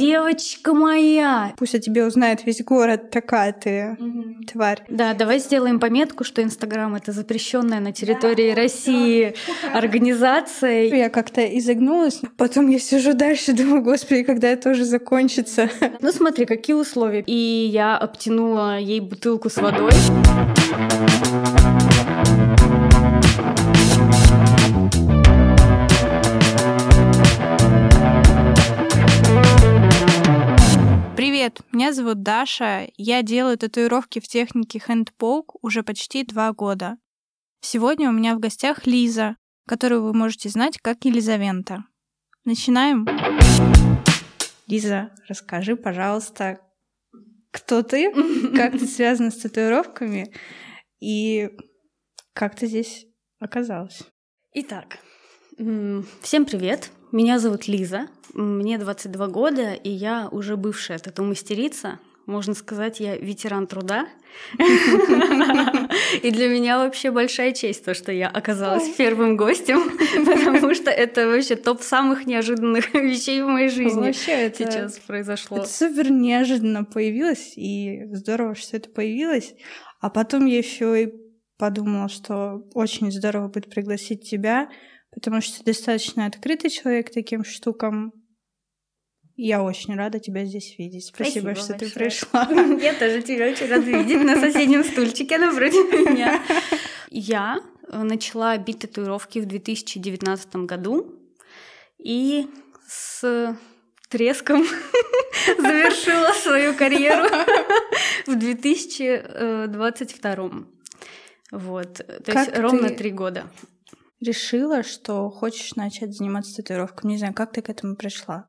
девочка моя! Пусть о тебе узнает весь город, такая ты тварь. Да, давай сделаем пометку, что Инстаграм — это запрещенная на территории России организация. Я как-то изогнулась, потом я сижу дальше, думаю, господи, когда это тоже закончится. Ну смотри, какие условия. И я обтянула ей бутылку с водой. Привет, меня зовут Даша. Я делаю татуировки в технике хендпоук уже почти два года. Сегодня у меня в гостях Лиза, которую вы можете знать как Елизавента. Начинаем. Лиза, расскажи, пожалуйста, кто ты, как ты связана с татуировками и как ты здесь оказалась. Итак, всем привет. Меня зовут Лиза, мне 22 года, и я уже бывшая тату-мастерица. Можно сказать, я ветеран труда. И для меня вообще большая честь то, что я оказалась первым гостем, потому что это вообще топ самых неожиданных вещей в моей жизни вообще это, сейчас произошло. Это супер неожиданно появилось, и здорово, что это появилось. А потом я еще и подумала, что очень здорово будет пригласить тебя, потому что ты достаточно открытый человек таким штукам. Я очень рада тебя здесь видеть. Спасибо, Спасибо что большое. ты пришла. Я тоже тебя очень рада видеть на соседнем стульчике напротив меня. Я э, начала бить татуировки в 2019 году и с треском завершила свою карьеру в 2022. Вот, то как есть ровно три года решила, что хочешь начать заниматься татуировками? Не знаю, как ты к этому пришла?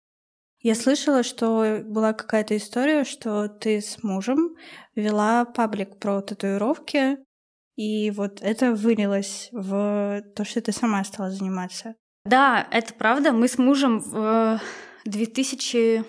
Я слышала, что была какая-то история, что ты с мужем вела паблик про татуировки, и вот это вылилось в то, что ты сама стала заниматься. Да, это правда. Мы с мужем в 2000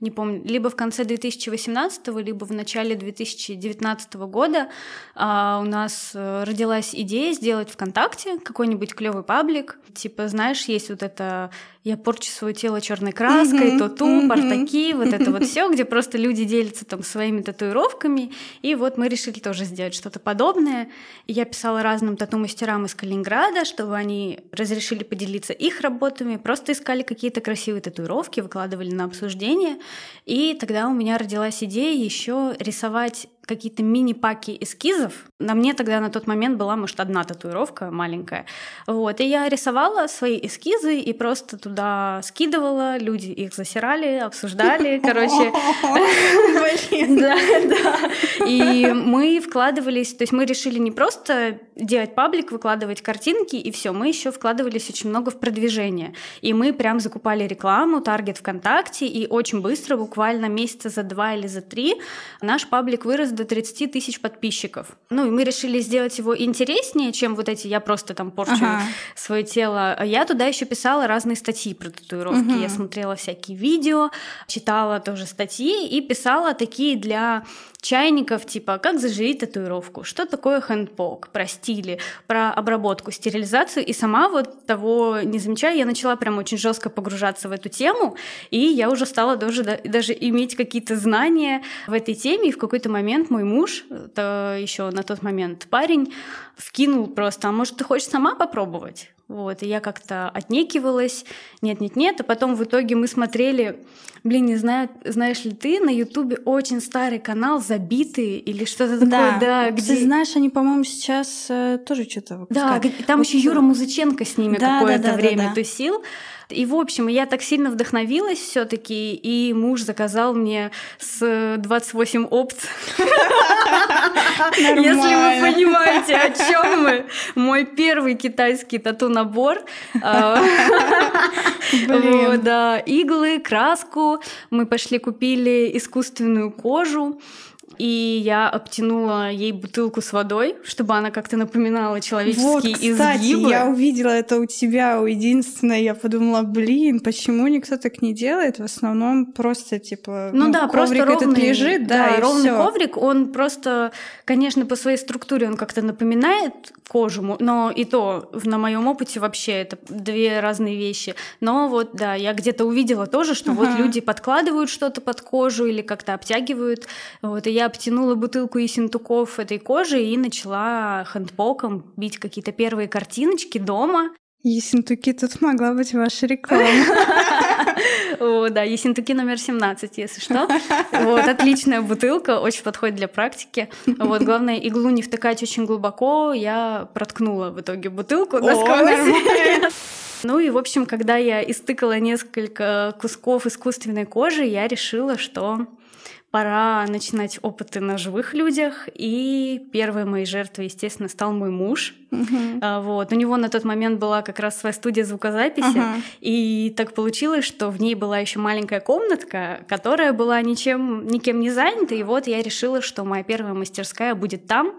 не помню, либо в конце 2018, либо в начале 2019 года а, у нас э, родилась идея сделать ВКонтакте какой-нибудь клевый паблик. Типа, знаешь, есть вот это я порчу свое тело черной краской, mm-hmm. тату, mm-hmm. бартаки, вот это вот все, где просто люди делятся там своими татуировками. И вот мы решили тоже сделать что-то подобное. И я писала разным тату-мастерам из Калининграда, чтобы они разрешили поделиться их работами, просто искали какие-то красивые татуировки, выкладывали на обсуждение. И тогда у меня родилась идея еще рисовать какие-то мини-паки эскизов. На мне тогда на тот момент была, может, одна татуировка маленькая. Вот. И я рисовала свои эскизы и просто туда скидывала, люди их засирали, обсуждали, короче. Да, да. И мы вкладывались, то есть мы решили не просто делать паблик, выкладывать картинки и все, мы еще вкладывались очень много в продвижение. И мы прям закупали рекламу, таргет ВКонтакте, и очень быстро, буквально месяца за два или за три, наш паблик вырос до 30 тысяч подписчиков. Ну, и мы решили сделать его интереснее, чем вот эти «я просто там порчу ага. свое тело». Я туда еще писала разные статьи про татуировки. Угу. Я смотрела всякие видео, читала тоже статьи и писала такие для чайников, типа как заживить татуировку, что такое хэндпок, про стили, про обработку, стерилизацию. И сама вот того не замечая, я начала прям очень жестко погружаться в эту тему, и я уже стала даже, даже иметь какие-то знания в этой теме. И в какой-то момент мой муж, это еще на тот момент парень, вкинул просто, а может ты хочешь сама попробовать? Вот, и я как-то отнекивалась, нет-нет-нет, а потом в итоге мы смотрели, блин, не знаю, знаешь ли ты, на Ютубе очень старый канал «Забитые» или что-то такое, да, да где... Ты знаешь, они, по-моему, сейчас э, тоже что-то выпускают. Да, там еще Юра Музыченко с ними да, какое-то да, да, время да, да. тусил. И, в общем, я так сильно вдохновилась все таки и муж заказал мне с 28 опций. Если вы понимаете, о чем мы. Мой первый китайский тату-набор. А, да, иглы, краску. Мы пошли купили искусственную кожу и я обтянула ей бутылку с водой, чтобы она как-то напоминала человеческие вот, кстати, изгибы. я увидела это у тебя, у единственной, я подумала, блин, почему никто так не делает? В основном просто типа ну, ну да, просто ровный, этот лежит, да, да и ровный всё. коврик, он просто, конечно, по своей структуре он как-то напоминает кожу, но и то на моем опыте вообще это две разные вещи. Но вот да, я где-то увидела тоже, что Ага. вот люди подкладывают что-то под кожу или как-то обтягивают. Вот, и я обтянула бутылку ессентуков этой кожи и начала хэндпоком бить какие-то первые картиночки дома. Ессентуки, тут могла быть ваша реклама. О, да, Ессентуки номер 17, если что. Вот, отличная бутылка, очень подходит для практики. Вот, главное, иглу не втыкать очень глубоко. Я проткнула в итоге бутылку насквозь. Ну и, в общем, когда я истыкала несколько кусков искусственной кожи, я решила, что пора начинать опыты на живых людях. И первой моей жертвой, естественно, стал мой муж. А, Вот. У него на тот момент была как раз своя студия звукозаписи. Ага. И так получилось, что в ней была еще маленькая комнатка, которая была ничем, никем не занята. И вот я решила, что моя первая мастерская будет там.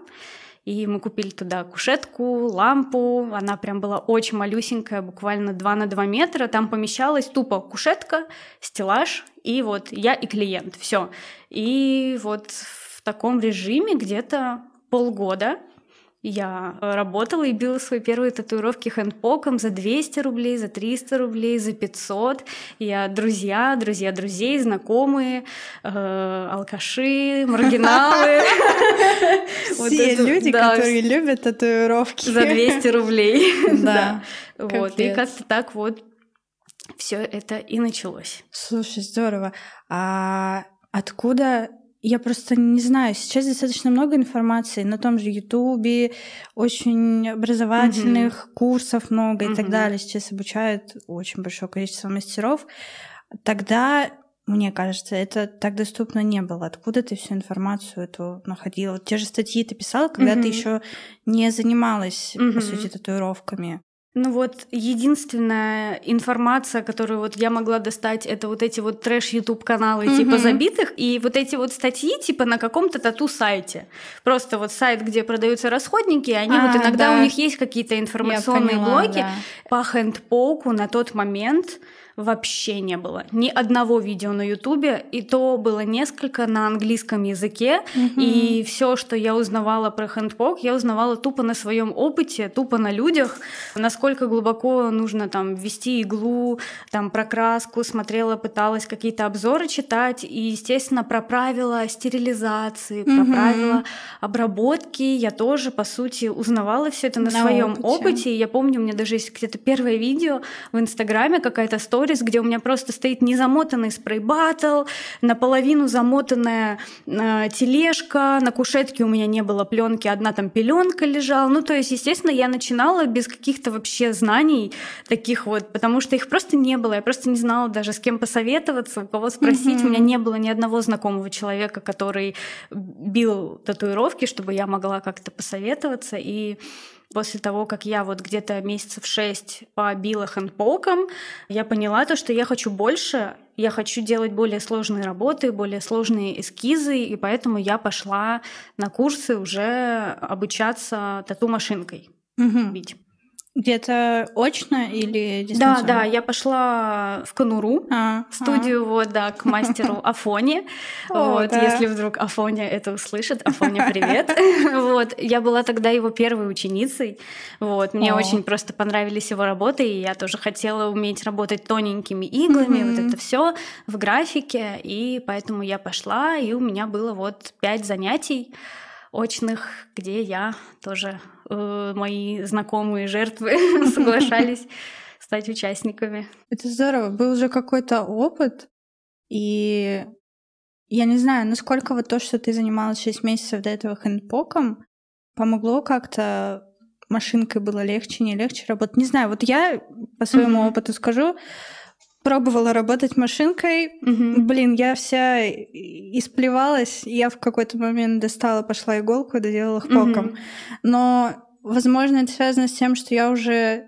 И мы купили туда кушетку, лампу. Она прям была очень малюсенькая, буквально 2 на 2 метра. Там помещалась тупо кушетка, стеллаж, и вот я и клиент. Все. И вот в таком режиме где-то полгода я работала и била свои первые татуировки хэндпоком за 200 рублей, за 300 рублей, за 500. Я друзья, друзья друзей, знакомые, э, алкаши, маргиналы. Все люди, которые любят татуировки. За 200 рублей. Да. Вот. И как-то так вот все это и началось. Слушай, здорово. А откуда я просто не знаю, сейчас достаточно много информации на том же Ютубе, очень образовательных курсов много и так далее. Сейчас обучают очень большое количество мастеров. Тогда, мне кажется, это так доступно не было. Откуда ты всю информацию эту находила? Те же статьи ты писала, когда Мгм. ты еще не занималась, по Мгм. сути, татуировками. Ну вот единственная информация, которую вот я могла достать, это вот эти вот трэш YouTube каналы типа Мгм. забитых и вот эти вот статьи типа на каком-то тату сайте. Просто вот сайт, где продаются расходники, и они А, вот иногда да. у них есть какие-то Я информационные поняла, блоки. да. По хэндпоку на тот момент вообще не было. Ни одного видео на Ютубе, и то было несколько на английском языке. Мгм. И все, что я узнавала про хэндпок, я узнавала тупо на своем опыте, тупо на людях, насколько глубоко нужно там ввести иглу, там про краску, смотрела, пыталась какие-то обзоры читать, и, естественно, про правила стерилизации, про Мгм. правила обработки я тоже, по сути, узнавала все это на, На своем опыте. опыте. И я помню, у меня даже есть где-то первое видео в Инстаграме, какая-то сторис, где у меня просто стоит незамотанный спрей-баттл, наполовину замотанная э, тележка, на кушетке у меня не было пленки, одна там пеленка лежала. Ну, то есть, естественно, я начинала без каких-то вообще знаний таких вот, потому что их просто не было. Я просто не знала даже с кем посоветоваться, у кого спросить. Мгм. У меня не было ни одного знакомого человека, который бил татуировки, чтобы я могла как-то посоветоваться. И После того, как я вот где-то месяцев шесть побила хэндпоком, я поняла то, что я хочу больше, я хочу делать более сложные работы, более сложные эскизы, и поэтому я пошла на курсы уже обучаться тату-машинкой Мгм. бить. Где-то очно или Да, дистанционно? да, я пошла в Конуру, А, студию, вот, да, к мастеру Афоне. Вот, если вдруг Афоня это услышит, Афоня, привет. Вот, я была тогда его первой ученицей. Вот, мне очень просто понравились его работы, и я тоже хотела уметь работать тоненькими иглами, вот это все в графике, и поэтому я пошла, и у меня было вот пять занятий очных, где я тоже э, мои знакомые жертвы соглашались стать участниками. Это здорово. Был уже какой-то опыт, и я не знаю, насколько вот то, что ты занималась 6 месяцев до этого хэндпоком, помогло как-то машинкой было легче, не легче работать. Не знаю, вот я по своему опыту скажу, пробовала работать машинкой, Мгм. Блин, я вся исплевалась. Я в какой-то момент достала, пошла иголку и доделала их поком. Мгм. Но, возможно, это связано с тем, что я уже...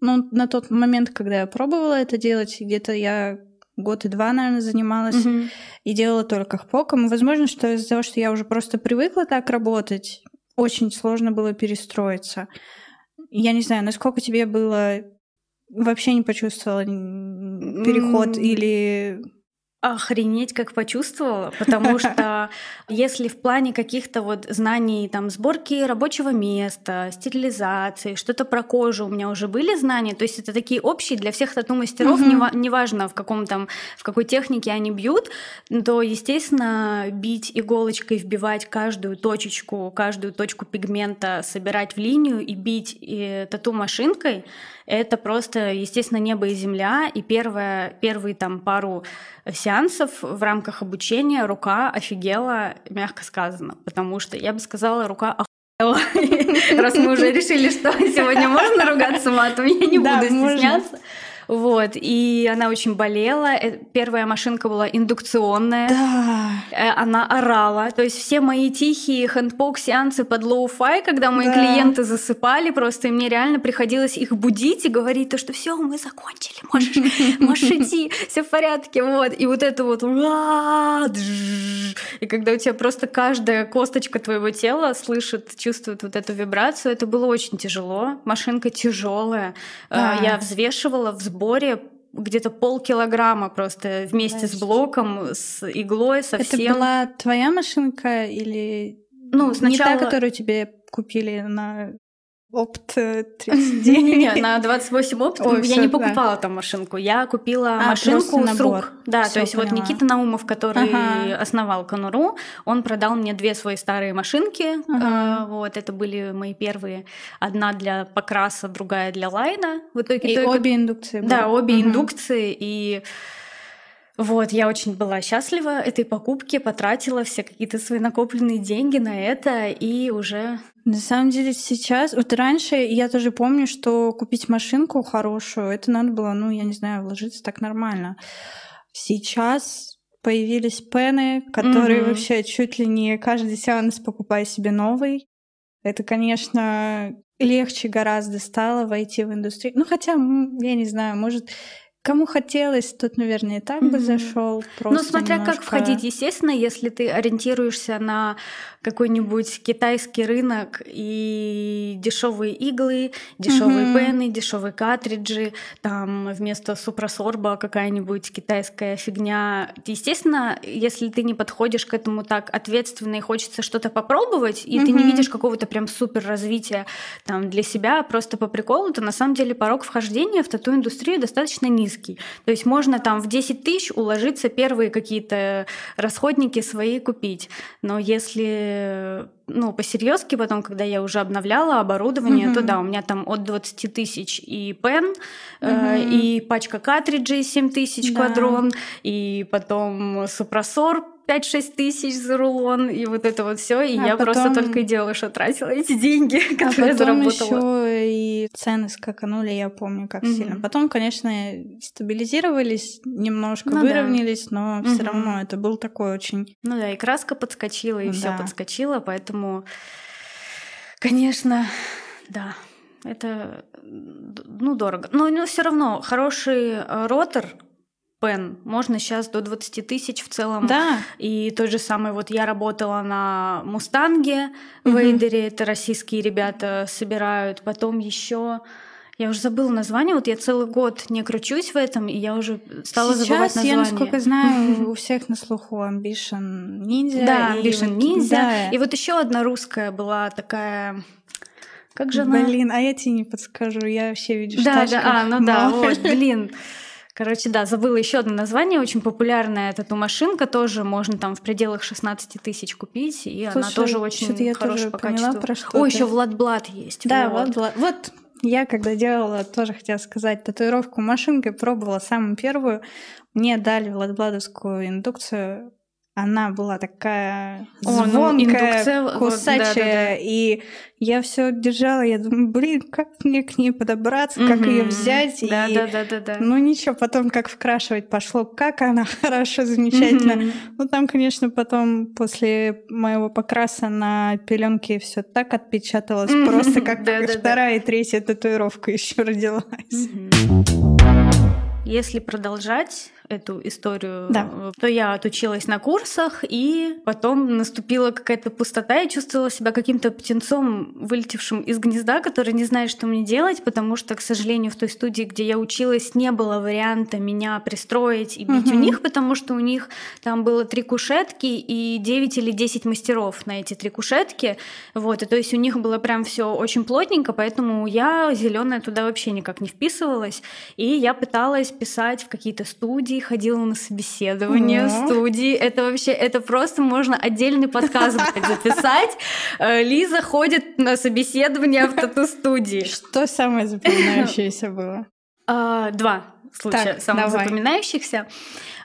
Ну, на тот момент, когда я пробовала это делать, где-то я год и два, наверное, занималась mm-hmm. и делала только хпоком. Возможно, что из-за того, что я уже просто привыкла так работать, очень сложно было перестроиться. Я не знаю, насколько тебе было вообще не почувствовала переход mm-hmm. или Охренеть, как почувствовала, потому что если в плане каких-то вот знаний там сборки рабочего места, стерилизации, что-то про кожу у меня уже были знания, то есть это такие общие для всех тату-мастеров, mm-hmm. неважно в каком там, в какой технике они бьют, то, естественно, бить иголочкой, вбивать каждую точечку, каждую точку пигмента, собирать в линию и бить и тату-машинкой, это просто, естественно, небо и земля. И первое, первые там пару сеансов в рамках обучения рука офигела, мягко сказано. Потому что я бы сказала, рука охуела. Раз мы уже решили, что сегодня можно ругаться матом, я не буду стесняться. Вот, и она очень болела. Э, первая машинка была индукционная. Да. Э, она орала. То есть все мои тихие handpoke-сеансы под lo-fi, когда мои да. клиенты засыпали, просто и мне реально приходилось их будить и говорить, то, что все, мы закончили, можешь, можешь идти, все в порядке. Вот. И вот это вот и когда у тебя просто каждая косточка твоего тела слышит, чувствует вот эту вибрацию, это было очень тяжело. Машинка тяжелая. Э, да. Я взвешивала в сборе где-то полкилограмма просто вместе Дальше. с блоком, с иглой, со всем. Это была твоя машинка или ну, сначала... не та, которую тебе купили на опт 39. Нет, на 28 опт Ой, я не покупала да. там машинку. Я купила а, машинку с рук. Да, всё, то есть поняла. вот Никита Наумов, который ага. основал Конуру, он продал мне две свои старые машинки. Ага. Э, вот это были мои первые. Одна для покраса, другая для лайна. В итоге и обе индукции. Были. Да, обе ага. индукции и вот, я очень была счастлива этой покупке, потратила все какие-то свои накопленные деньги на это и уже... На самом деле сейчас, вот раньше я тоже помню, что купить машинку хорошую, это надо было, ну, я не знаю, вложиться так нормально. Сейчас появились пены, которые mm-hmm. вообще чуть ли не каждый сеанс покупай себе новый. Это, конечно, легче гораздо стало войти в индустрию. Ну, хотя, я не знаю, может, Кому хотелось, тот, наверное, и так mm-hmm. бы зашел. Ну, смотря немножко... как входить, естественно, если ты ориентируешься на какой-нибудь китайский рынок и дешевые иглы, дешевые mm-hmm. пены, дешевые картриджи, там вместо супросорба какая-нибудь китайская фигня. Естественно, если ты не подходишь к этому так ответственно и хочется что-то попробовать, и mm-hmm. ты не видишь какого-то прям супер развития там для себя просто по приколу, то на самом деле порог вхождения в тату-индустрию достаточно низкий низкий. То есть можно там в 10 тысяч уложиться первые какие-то расходники свои купить. Но если ну, посерьезки потом, когда я уже обновляла оборудование, mm-hmm. то да, у меня там от 20 тысяч и пен, mm-hmm. э, и пачка картриджей 7 тысяч да. квадрон, и потом супросор 5-6 тысяч за рулон, и вот это вот все, и а я потом... просто только и делала, что тратила эти деньги, которые а потом заработала. еще и цены скаканули, я помню, как mm-hmm. сильно. Потом, конечно, стабилизировались, немножко ну, выровнялись, да. но mm-hmm. все равно это был такой очень... Ну да, и краска подскочила, и да. все подскочило, поэтому, конечно, да, это ну дорого. Но, но все равно хороший э, ротор пен. Можно сейчас до 20 тысяч в целом. Да. И тот же самый, вот я работала на Мустанге в Эйдере, это российские ребята собирают. Потом еще я уже забыла название, вот я целый год не кручусь в этом, и я уже стала Сейчас забывать название. я, насколько знаю, у всех на слуху Ambition Ninja. Да, Ambition Ninja. Да. И вот еще одна русская была такая... Как же она? Блин, а я тебе не подскажу, я вообще видишь Да, да, а, ну да, вот, блин. Короче, да, забыла еще одно название, очень популярная тату-машинка, тоже можно там в пределах 16 тысяч купить, и Слушай, она тоже очень хорошая по поняла, качеству. Про что О, еще Влад Блад есть. Да, вот. Влад Блад. Вот я когда делала, тоже хотела сказать, татуировку машинкой, пробовала самую первую. Мне дали Владбладовскую индукцию она была такая О, ну, звонкая, ну, кусачая, вот, да, да, да. и я все держала, я думаю, блин, как мне к ней подобраться, угу. как ее взять, да, и да, да, да, да. ну ничего, потом как вкрашивать пошло, как она хорошо, замечательно. Угу. Ну там, конечно, потом после моего покраса на пеленке все так отпечаталось, просто как вторая и третья татуировка еще родилась. Если продолжать, эту историю, Да. то я отучилась на курсах, и потом наступила какая-то пустота, я чувствовала себя каким-то птенцом, вылетевшим из гнезда, который не знает, что мне делать, потому что, к сожалению, в той студии, где я училась, не было варианта меня пристроить и бить у Мгм. них, потому что у них там было три кушетки и 9 или 10 мастеров на эти три кушетки. Вот, и то есть у них было прям все очень плотненько, поэтому я зеленая туда вообще никак не вписывалась. И я пыталась писать в какие-то студии, ходила на собеседование в О. студии. Это вообще, это просто можно отдельный подкаст записать. Э, Лиза ходит на собеседование в тату-студии. Что самое запоминающееся было? А, Два случая Так, самых давай. запоминающихся.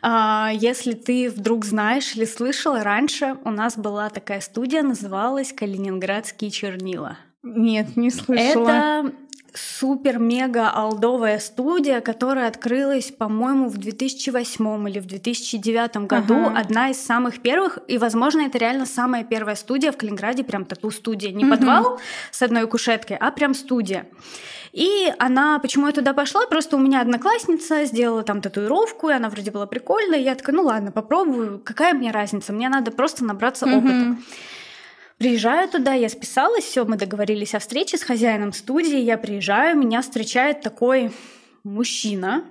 А, Если ты вдруг знаешь или слышала, раньше у нас была такая студия, называлась «Калининградские чернила». Нет, не слышала. Это супер-мега алдовая студия, которая открылась, по-моему, в 2008 или в 2009 году. Ага. Одна из самых первых, и, возможно, это реально самая первая студия в Калининграде, прям тату-студия. Не Мгм. подвал с одной кушеткой, а прям студия. И она, почему я туда пошла, просто у меня одноклассница сделала там татуировку, и она вроде была прикольная, и я такая, ну ладно, попробую, какая мне разница, мне надо просто набраться опыта. Приезжаю туда, я списалась, все, мы договорились о встрече с хозяином студии, я приезжаю, меня встречает такой мужчина.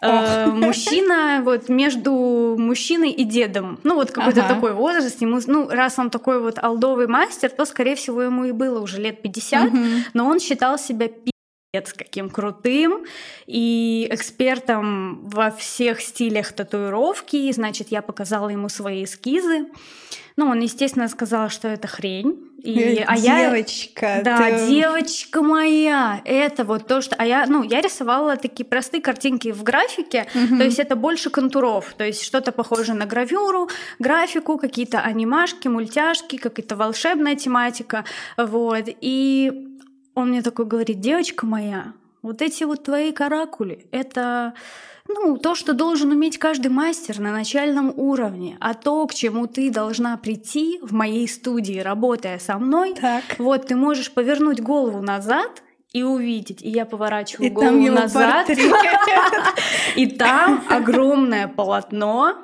Э, Мужчина вот между мужчиной и дедом. Ну, вот какой-то Ага. такой возраст. Ему, ну, раз он такой вот алдовый мастер, то, скорее всего, ему и было уже лет 50, Мгм. но он считал себя пи***ц каким крутым и экспертом во всех стилях татуировки. Значит, я показала ему свои эскизы. Ну, он, естественно, сказал, что это хрень. И, Э, а я... Девочка, Да, ты- девочка моя, это вот то, что... А я, ну, я рисовала такие простые картинки в графике, Мгм. то есть это больше контуров, то есть что-то похоже на гравюру, графику, какие-то анимашки, мультяшки, какая-то волшебная тематика, вот. И он мне такой говорит, девочка моя, вот эти вот твои каракули, это ну, то, что должен уметь каждый мастер на начальном уровне, а то, к чему ты должна прийти в моей студии, работая со мной, Так. вот ты можешь повернуть голову назад и увидеть. И я поворачиваю И голову назад, и там огромное полотно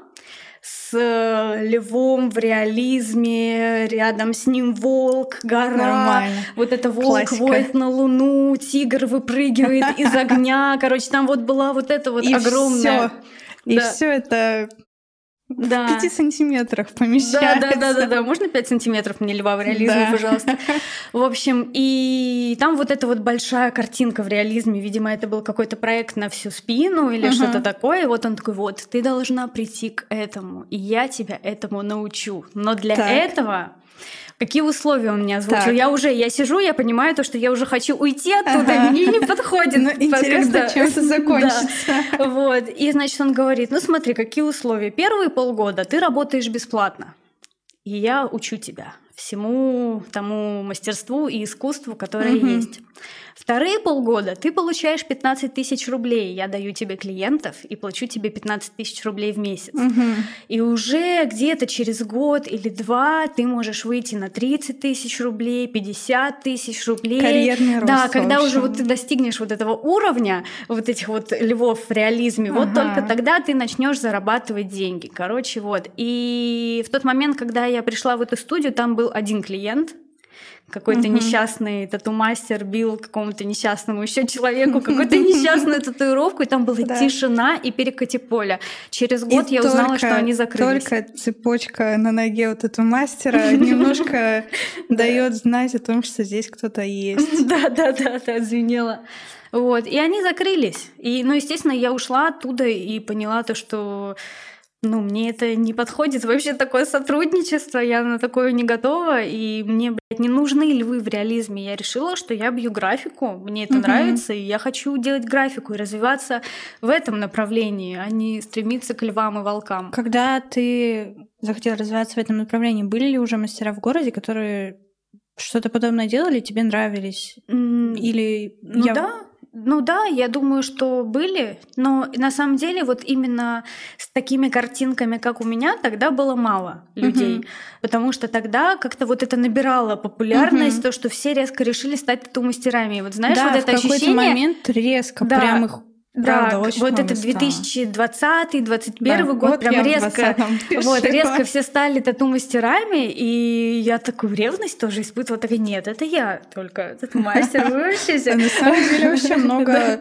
с э, львом в реализме, рядом с ним волк, гора. Нормально. Вот это волк Классика. воет на луну, тигр выпрыгивает из огня. Короче, там вот была вот эта вот огромная... И Да. все это Да. в пяти сантиметрах Да, помещается. да, да, да, да. Можно 5 сантиметров мне льва в реализме, Да. пожалуйста? В общем, и там вот эта вот большая картинка в реализме. Видимо, это был какой-то проект на всю спину или Ага. что-то такое. И вот он такой, вот, ты должна прийти к этому, и я тебя этому научу. Но для Так. этого Какие условия он мне озвучил? Так. Я уже, я сижу, я понимаю то, что я уже хочу уйти оттуда, Ага. мне не подходит. Ну, интересно, когда- чем это Да. закончится. Вот. И, значит, он говорит, ну смотри, какие условия. Первые полгода ты работаешь бесплатно. И я учу тебя всему тому мастерству и искусству, которое есть. Вторые полгода ты получаешь 15 тысяч рублей. Я даю тебе клиентов и плачу тебе 15 тысяч рублей в месяц. Мгм. И уже где-то через год или два ты можешь выйти на 30 тысяч рублей, 50 тысяч рублей. Карьерный рост, Да, когда уже вот ты достигнешь вот этого уровня, вот этих вот львов в реализме, вот Ага. только тогда ты начнешь зарабатывать деньги. Короче, вот. И в тот момент, когда я пришла в эту студию, там был один клиент, какой-то Мгм. несчастный тату-мастер бил какому-то несчастному еще человеку какую-то несчастную татуировку, и там была Да. тишина и перекати поля. Через год И я узнала, только- что они закрылись. Только цепочка на ноге вот этого мастера немножко дает знать о том, что здесь кто-то есть. Да, да, да, да, звенело. Вот. И они закрылись. И, ну, естественно, я ушла оттуда и поняла то, что ну, мне это не подходит. Вообще такое сотрудничество, я на такое не готова, и мне, блядь, не нужны львы в реализме. Я решила, что я бью графику, мне это Мгм. нравится, и я хочу делать графику и развиваться в этом направлении, а не стремиться к львам и волкам. Когда ты захотела развиваться в этом направлении, были ли уже мастера в городе, которые что-то подобное делали, тебе нравились? Или Ну я- да, ну да, я думаю, что были, но на самом деле вот именно с такими картинками, как у меня, тогда было мало людей, Мгм. потому что тогда как-то вот это набирало популярность, Мгм. то, что все резко решили стать тату-мастерами. И вот знаешь, да, вот в это какой-то ощущение... момент резко Да. прям их Правда, да, очень вот это стало. 2020-2021 Да, год вот прям резко, 20-м вот резко все стали тату-мастерами, и я такую ревность тоже испытывала, такая, нет, это я только тату-мастер, вы вообще все- А На самом деле вообще Да. много,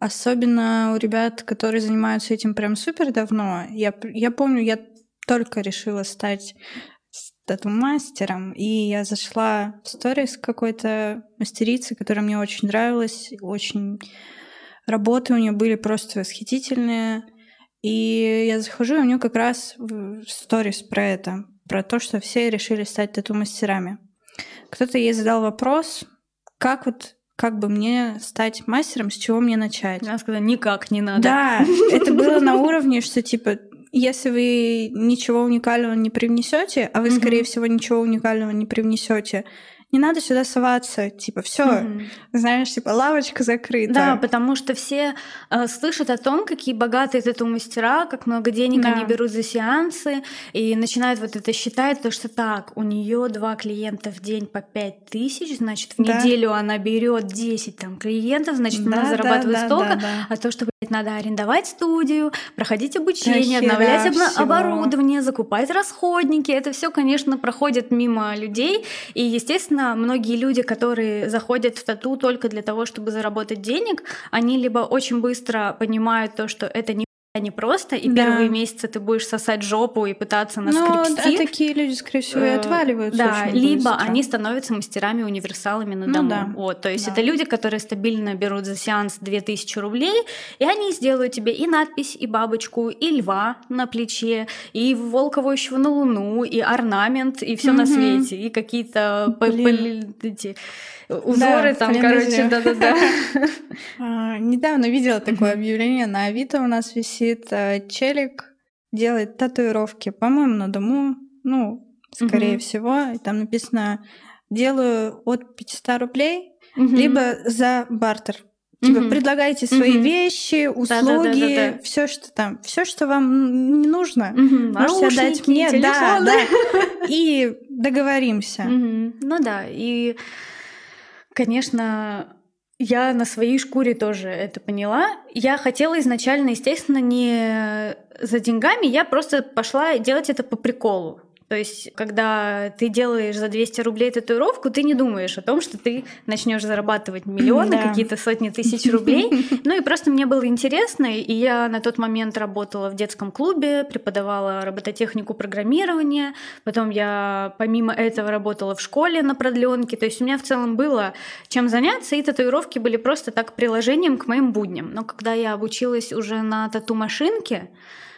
особенно у ребят, которые занимаются этим прям супер давно. Я, я помню, я только решила стать тату-мастером, и я зашла в сторис какой-то мастерицы, которая мне очень нравилась, очень работы у нее были просто восхитительные. И я захожу, и у нее как раз сторис про это, про то, что все решили стать тату-мастерами. Кто-то ей задал вопрос, как вот как бы мне стать мастером, с чего мне начать? Она сказала, никак не надо. Да, это было на уровне, что типа, если вы ничего уникального не привнесете, а вы, скорее всего, ничего уникального не привнесете, не надо сюда соваться. Типа, все, Мгм. знаешь, типа, лавочка закрыта. Да, потому что все э, слышат о том, какие богатые тату-мастера, как много денег Да. они берут за сеансы, и начинают вот это считать, то, что так, у нее два клиента в день по пять тысяч, значит, в Да. неделю она берет 10 там, клиентов, значит, Да, она зарабатывает да, столько, да, да. а то, что надо арендовать студию, проходить обучение, Да обновлять всего. оборудование, закупать расходники, это все, конечно, проходит мимо людей, и, естественно, многие люди, которые заходят в тату только для того, чтобы заработать денег, они либо очень быстро понимают то, что это не не просто, и Да. первые месяцы ты будешь сосать жопу и пытаться Ну, наскрепсти. а такие люди, скорее всего, и Э, отваливаются Да, либо быстро. они становятся мастерами-универсалами на Ну дому. да. Вот, то есть Да. это люди, которые стабильно берут за сеанс 2000 рублей, и они сделают тебе и надпись, и бабочку, и льва на плече, и волка воющего на луну, и орнамент, и все на Мгм. свете, и какие-то эти узоры там, календаре. короче, да-да-да. А, Недавно видела такое объявление на Авито у нас висит. э, Челик делает татуировки, по-моему, на дому. Ну, скорее всего. И там написано делаю от 500 рублей, либо за бартер. Типа Мгм. предлагайте свои Мгм. вещи, услуги, все, что там, все, что вам не нужно. Мгм. Можете отдать мне, да, телефоны. да. И договоримся. Мгм. Ну да, и, конечно, я на своей шкуре тоже это поняла. Я хотела изначально, естественно, не за деньгами, я просто пошла делать это по приколу. То есть, когда ты делаешь за 200 рублей татуировку, ты не думаешь о том, что ты начнешь зарабатывать миллионы, Да. какие-то сотни тысяч рублей. Ну и просто мне было интересно, и я на тот момент работала в детском клубе, преподавала робототехнику программирования, потом я помимо этого работала в школе на продленке, то есть у меня в целом было чем заняться, и татуировки были просто так приложением к моим будням. Но когда я обучилась уже на тату-машинке,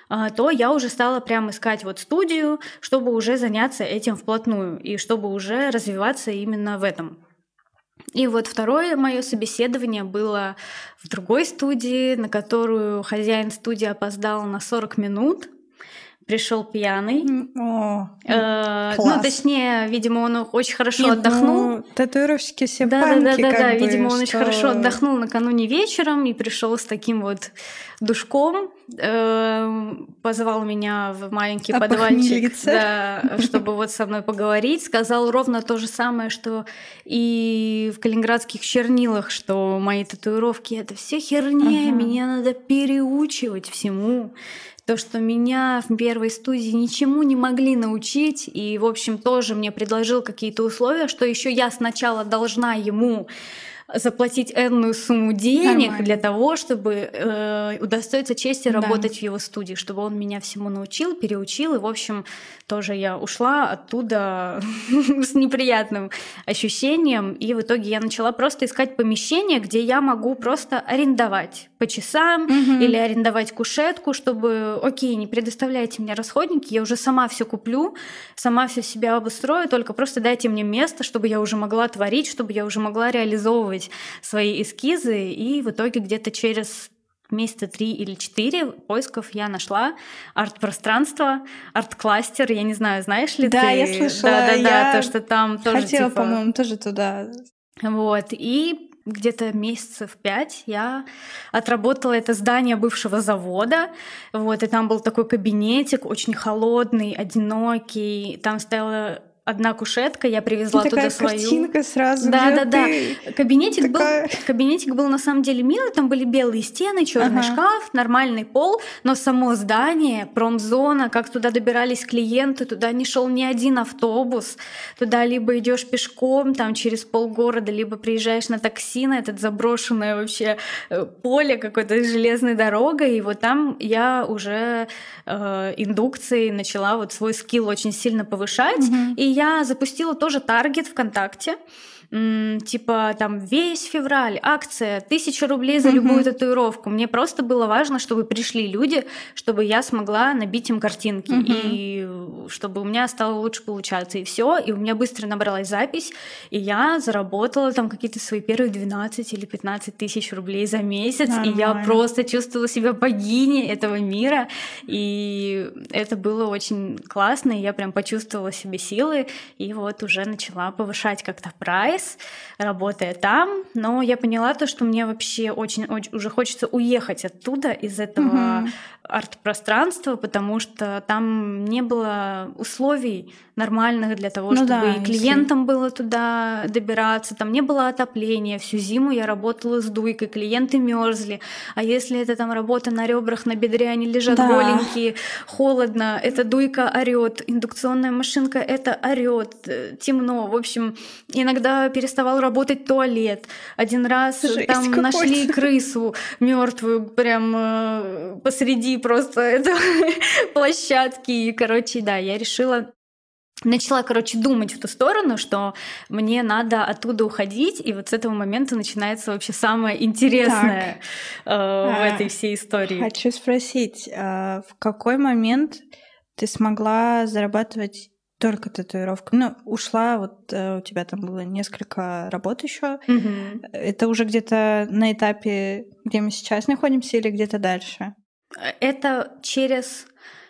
то я уже стала прям искать вот студию, чтобы уже заняться этим вплотную и чтобы уже развиваться именно в этом. И вот второе мое собеседование было в другой студии, на которую хозяин студии опоздал на 40 минут. Пришел пьяный. О, Э, Ну, класс. точнее, видимо, он очень хорошо Нет, отдохнул. ну, татуировщики все Да, да, панки, да, да, как да. бы, Видимо, он очень что- хорошо отдохнул накануне вечером и пришел с таким вот душком, эм, позвал меня в маленький подвальчик, Опохмелиться. да, чтобы вот со мной поговорить. Сказал ровно то же самое, что и в калининградских чернилах, что мои татуировки это все херня, меня надо переучивать всему. То, что меня в первой студии ничему не могли научить, и, в общем, тоже мне предложил какие-то условия, что еще я сначала должна ему заплатить энную сумму денег Нормально. для того, чтобы э, удостоиться чести Да. работать в его студии, чтобы он меня всему научил, переучил, и, в общем, тоже я ушла оттуда с неприятным ощущением, и в итоге я начала просто искать помещение, где я могу просто арендовать по часам или арендовать кушетку, чтобы, окей, не предоставляйте мне расходники, я уже сама все куплю, сама все себя обустрою, только просто дайте мне место, чтобы я уже могла творить, чтобы я уже могла реализовывать свои эскизы, и в итоге где-то через месяца три или четыре поисков я нашла арт-пространство, арт-кластер, я не знаю, знаешь ли Да, ты? я слышала, Да-да-да, то, что там тоже Хотела, типа- по-моему, тоже туда. вот, и где-то месяцев пять я отработала это здание бывшего завода, вот, и там был такой кабинетик, очень холодный, одинокий, там стояла одна кушетка, я привезла Такая туда свою. картинка сразу Да, же, да, да. ты Кабинетик такая- был, кабинетик был на самом деле милый, там были белые стены, черный Ага. шкаф, нормальный пол, но само здание, промзона, как туда добирались клиенты, туда не шел ни один автобус, туда либо идешь пешком, там через полгорода, либо приезжаешь на такси на этот заброшенное вообще э, поле какой-то с железной дорогой, и вот там я уже э, индукцией начала вот свой скилл очень сильно повышать, Мгм. и я запустила тоже таргет ВКонтакте. Типа там весь февраль, акция, тысяча рублей за любую Мгм. татуировку. Мне просто было важно, чтобы пришли люди, чтобы я смогла набить им картинки. Мгм. И чтобы у меня стало лучше получаться. И все. И у меня быстро набралась запись. И я заработала там какие-то свои первые 12 или 15 тысяч рублей за месяц. И я Нормально. просто чувствовала себя богиней этого мира. И это было очень классно. И я прям почувствовала себе силы. И вот уже начала повышать как-то прайс, работая там. Но я поняла то, что мне вообще очень, очень уже хочется уехать оттуда, из этого Мгм. арт-пространства, потому что там не было условий нормальных для того, Ну чтобы да, и если- клиентам было туда добираться. Там не было отопления. Всю зиму я работала с дуйкой, клиенты мерзли. А если это там работа на ребрах, на бедре, они лежат Да. голенькие, холодно, эта дуйка орет, индукционная машинка это орет, э, темно. В общем, иногда переставал работать туалет. Один раз Жесть там какой-то. нашли крысу мертвую прям э, посреди просто этого площадки. И, короче, да, я решила начала, короче, думать в ту сторону, что мне надо оттуда уходить, и вот с этого момента начинается вообще самое интересное э, в А, этой всей истории. Хочу спросить, а в какой момент ты смогла зарабатывать только татуировкой? Ну, ушла, вот э, у тебя там было несколько работ еще. Мгм. Это уже где-то на этапе, где мы сейчас находимся, или где-то дальше? Это через,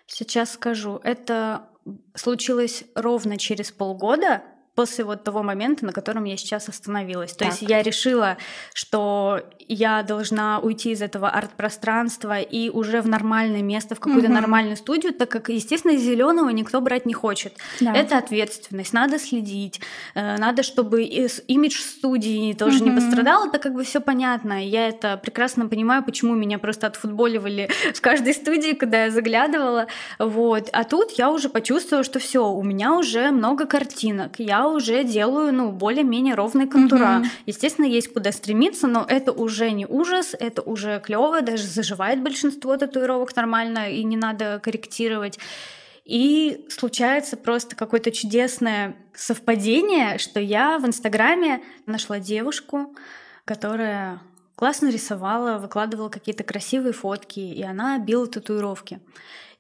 сейчас скажу, это случилось ровно через полгода после вот того момента, на котором я сейчас остановилась. То есть Так. я решила, что я должна уйти из этого арт-пространства и уже в нормальное место, в какую-то Мгм. нормальную студию, так как, естественно, зеленого никто брать не хочет. Да. Это ответственность, надо следить, э, надо, чтобы имидж студии тоже не Мгм. пострадал, это как бы все понятно. Я это прекрасно понимаю, почему меня просто отфутболивали в каждой студии, куда я заглядывала. Вот. А тут я уже почувствовала, что все, у меня уже много картинок, я уже делаю, ну, более-менее ровные контура. Мгм. Естественно, есть куда стремиться, но это уже не ужас, это уже клево, даже заживает большинство татуировок нормально, и не надо корректировать. И случается просто какое-то чудесное совпадение, что я в Инстаграме нашла девушку, которая классно рисовала, выкладывала какие-то красивые фотки, и она била татуировки.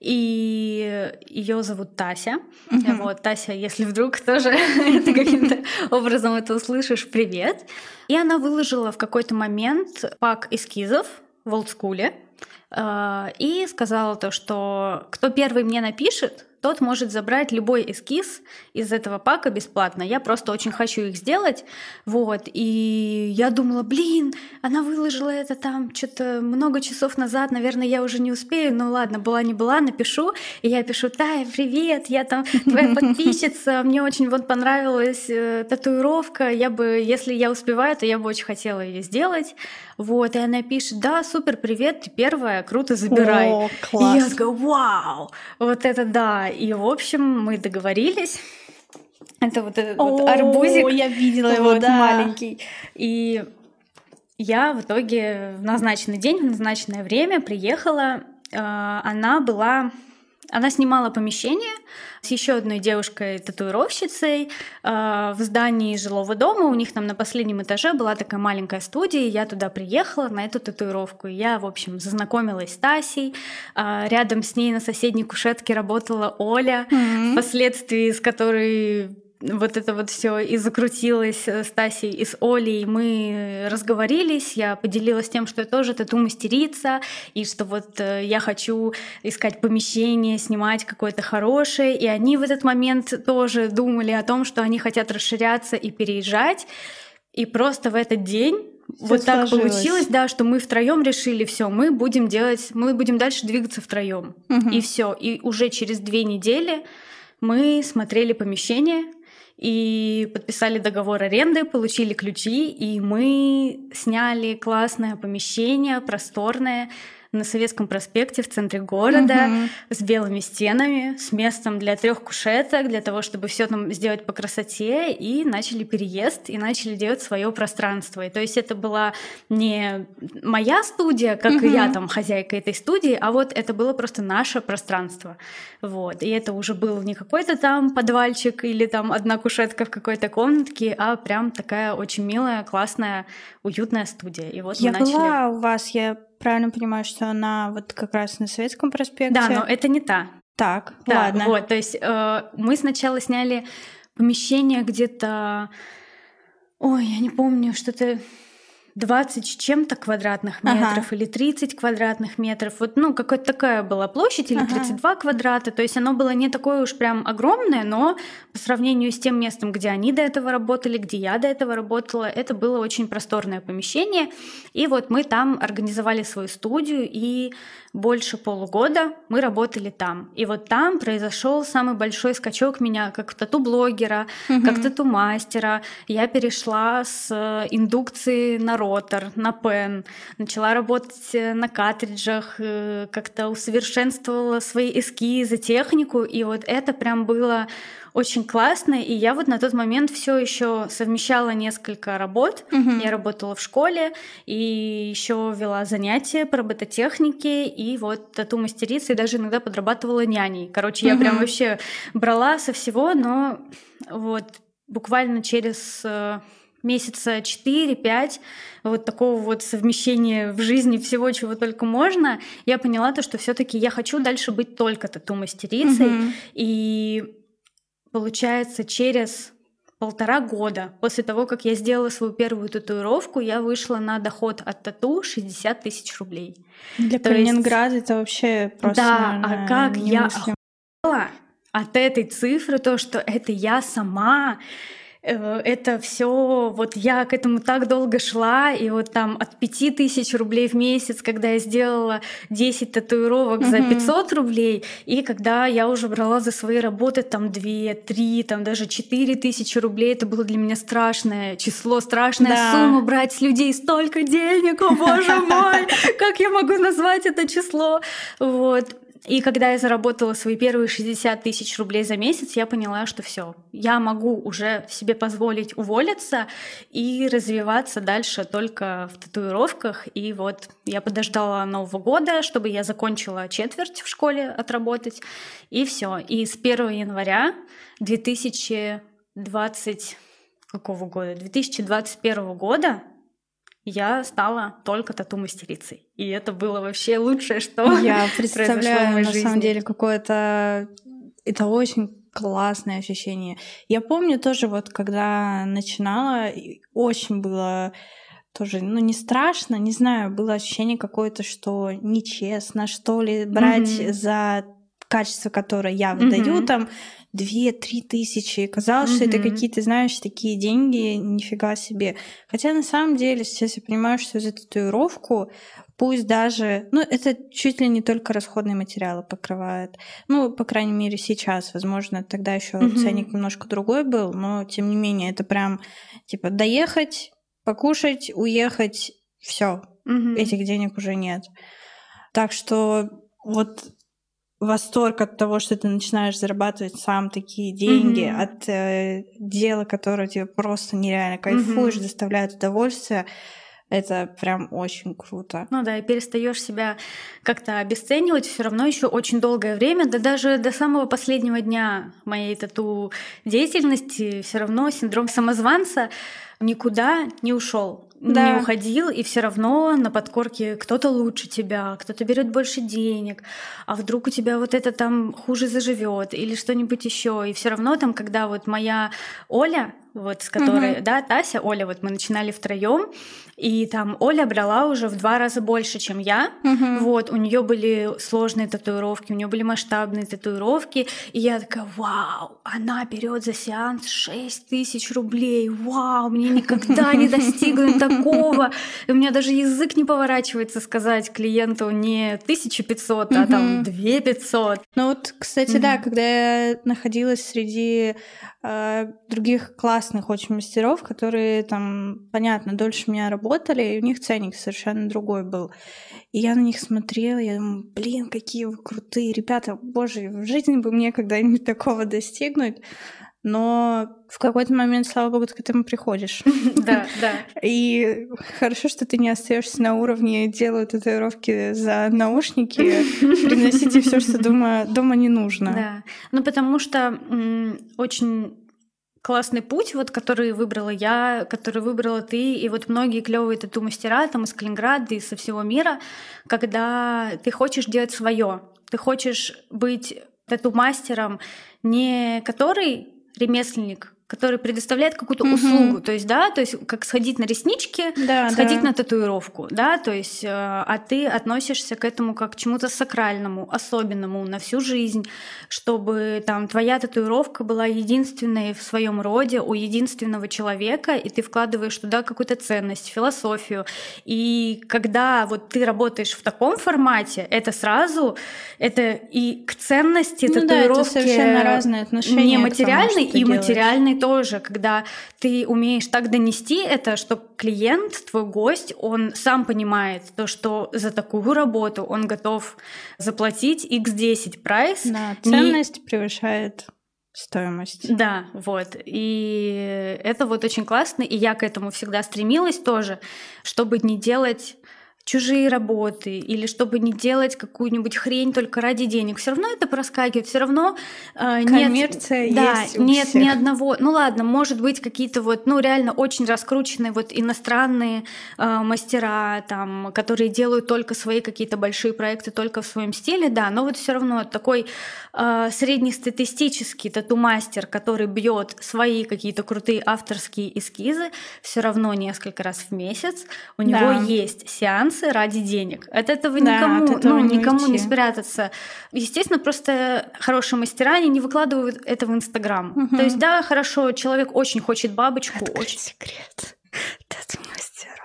И ее зовут Тася. Мгм. Вот, Тася, если вдруг тоже ты каким-то образом это услышишь, привет. И она выложила в какой-то момент пак эскизов в олдскуле э, и сказала то, что кто первый мне напишет, тот может забрать любой эскиз из этого пака бесплатно. Я просто очень хочу их сделать. Вот. И я думала, блин, она выложила это там что-то много часов назад, наверное, я уже не успею. Ну ладно, была не была, напишу. И я пишу, Тая, привет, я там твоя подписчица, мне очень вот понравилась э, татуировка. Я бы, если я успеваю, то я бы очень хотела ее сделать. Вот, и она пишет, да, супер, привет, ты первая, круто, забирай. О, И я класс. такая, вау, вот это да. И, в общем, мы договорились. Это вот этот вот О, арбузик. я видела его, вот, да. маленький. И я в итоге в назначенный день, в назначенное время приехала. Э, Она была... Она снимала помещение с еще одной девушкой-татуировщицей э, в здании жилого дома. У них там на последнем этаже была такая маленькая студия. Я туда приехала на эту татуировку. Я, в общем, зазнакомилась с Тасей. А Рядом с ней на соседней кушетке работала Оля Мгм. впоследствии с которой вот это вот все и закрутилось с Тасей и с Олей. Мы разговорились, я поделилась тем, что я тоже тату-мастерица, и что вот э, я хочу искать помещение, снимать какое-то хорошее. И они в этот момент тоже думали о том, что они хотят расширяться и переезжать. И просто в этот день Всё вот так сложилось. получилось, да, что мы втроем решили, все, мы будем делать, мы будем дальше двигаться втроем. Мгм. И все. И уже через две недели мы смотрели помещение, и подписали договор аренды, получили ключи, и мы сняли классное помещение, просторное, на Советском проспекте в центре города угу. с белыми стенами, с местом для трех кушеток, для того, чтобы все там сделать по красоте, и начали переезд, и начали делать свое пространство. И то есть это была не моя студия, как угу. я там хозяйка этой студии, а вот это было просто наше пространство. Вот. И это уже был не какой-то там подвальчик или там одна кушетка в какой-то комнатке, а прям такая очень милая, классная, уютная студия. И вот я мы начали... была у вас, я правильно понимаю, что она вот как раз на Советском проспекте? Да, но это не та. Так, да, ладно. Вот, то есть э, мы сначала сняли помещение где-то... Ой, я не помню, что-то 20 с чем-то квадратных метров ага. или 30 квадратных метров. Вот, ну, какая-то такая была площадь, или ага. 32 квадрата. То есть оно было не такое уж прям огромное, но по сравнению с тем местом, где они до этого работали, где я до этого работала, это было очень просторное помещение. И вот мы там организовали свою студию, и больше полугода мы работали там. И вот там произошел самый большой скачок меня как тату-блогера, угу. как тату-мастера. Я перешла с индукции на ротор, на пен, начала работать на картриджах, э, как-то усовершенствовала свои эскизы, технику, и вот это прям было очень классно. И я вот на тот момент все еще совмещала несколько работ. Угу. Я работала в школе и еще вела занятия по робототехнике и вот тату-мастерица, и даже иногда подрабатывала няней. Короче, я угу. прям вообще брала со всего, но вот буквально через э, месяца 4-5 вот такого вот совмещения в жизни всего, чего только можно, я поняла то, что все таки я хочу дальше быть только тату-мастерицей. Mm-hmm. И получается, через полтора года после того, как я сделала свою первую татуировку, я вышла на доход от тату 60 тысяч рублей. Для То Калининграда есть... это вообще просто Да, наверное, а как я охуела от этой цифры, то, что это я сама это все, вот я к этому так долго шла, и вот там от 5000 рублей в месяц, когда я сделала 10 татуировок mm-hmm. за 500 рублей, и когда я уже брала за свои работы там 2, 3, там даже 4 тысячи рублей, это было для меня страшное число, страшная да. сумма брать с людей столько денег, о боже мой, как я могу назвать это число, вот. И когда я заработала свои первые 60 тысяч рублей за месяц, я поняла, что все, я могу уже себе позволить уволиться и развиваться дальше только в татуировках. И вот я подождала Нового года, чтобы я закончила четверть в школе отработать, и все. И с 1 января 2020 какого года? 2021 года я стала только тату-мастерицей. И это было вообще лучшее, что Я представляю, в моей на жизни. самом деле, какое-то... Это очень классное ощущение. Я помню тоже вот, когда начинала, очень было тоже, ну, не страшно, не знаю, было ощущение какое-то, что нечестно, что ли, брать mm-hmm. за качество, которое я выдаю, mm-hmm. там, две-три тысячи. Казалось, mm-hmm. что это какие-то, знаешь, такие деньги, нифига себе. Хотя на самом деле сейчас я понимаю, что за татуировку пусть даже, ну, это чуть ли не только расходные материалы покрывает. Ну, по крайней мере, сейчас, возможно, тогда еще mm-hmm. ценник немножко другой был, но тем не менее, это прям типа доехать, покушать, уехать, все, mm-hmm. этих денег уже нет. Так что вот восторг от того, что ты начинаешь зарабатывать сам такие деньги, mm-hmm. от э, дела, которое тебе просто нереально кайфуешь, mm-hmm. доставляет удовольствие. Это прям очень круто. Ну да, и перестаешь себя как-то обесценивать все равно еще очень долгое время, да даже до самого последнего дня моей тату деятельности все равно синдром самозванца никуда не ушел да. не уходил, и все равно на подкорке кто-то лучше тебя, кто-то берет больше денег, а вдруг у тебя вот это там хуже заживет или что-нибудь еще. И все равно там, когда вот моя Оля, вот с которой, угу. да, Тася, Оля, вот мы начинали втроем, и там Оля брала уже в два раза больше, чем я. Угу. Вот, у нее были сложные татуировки, у нее были масштабные татуировки. И я такая, вау, она берет за сеанс 6 тысяч рублей. Вау, мне никогда не достигнуть такого. И у меня даже язык не поворачивается сказать клиенту не 1500, а там 2500. Ну вот, кстати, да, когда я находилась среди э, других классных очень мастеров, которые там, понятно, дольше меня работали, и у них ценник совершенно другой был. И я на них смотрела, я думаю, блин, какие вы крутые ребята, боже, в жизни бы мне когда-нибудь такого достигнуть. Но в какой-то момент, слава богу, ты к этому приходишь. Да, да. И хорошо, что ты не остаешься на уровне делаю татуировки за наушники, приносите все, что дома, дома не нужно. Да. Ну, потому что очень классный путь, вот, который выбрала я, который выбрала ты, и вот многие клевые тату-мастера там из Калининграда и со всего мира, когда ты хочешь делать свое, ты хочешь быть тату-мастером, не который ремесленник, который предоставляет какую-то угу. услугу, то есть, да, то есть как сходить на реснички, да, сходить да. на татуировку, да, то есть, э, а ты относишься к этому как к чему-то сакральному, особенному на всю жизнь, чтобы там твоя татуировка была единственной в своем роде у единственного человека, и ты вкладываешь туда какую-то ценность, философию, и когда вот ты работаешь в таком формате, это сразу, это и к ценности ну, татуировки да, это совершенно разные отношения не материальной и материальной стороны тоже, когда ты умеешь так донести это, что клиент, твой гость, он сам понимает то, что за такую работу он готов заплатить x10 прайс. Да, ценность не... превышает стоимость. Да, вот. И это вот очень классно, и я к этому всегда стремилась тоже, чтобы не делать чужие работы или чтобы не делать какую-нибудь хрень только ради денег. Все равно это проскакивает, все равно э, Коммерция нет, да, есть нет всех. ни одного. Ну ладно, может быть какие-то вот, ну реально очень раскрученные вот иностранные э, мастера там, которые делают только свои какие-то большие проекты только в своем стиле, да, но вот все равно такой э, среднестатистический тату-мастер, который бьет свои какие-то крутые авторские эскизы, все равно несколько раз в месяц у него да. есть сеанс танцы ради денег. От этого да, никому, от этого ну, не никому не спрятаться. Естественно, просто хорошие мастера, они не выкладывают это в Инстаграм. Угу. То есть, да, хорошо, человек очень хочет бабочку. Открыть очень секрет. Это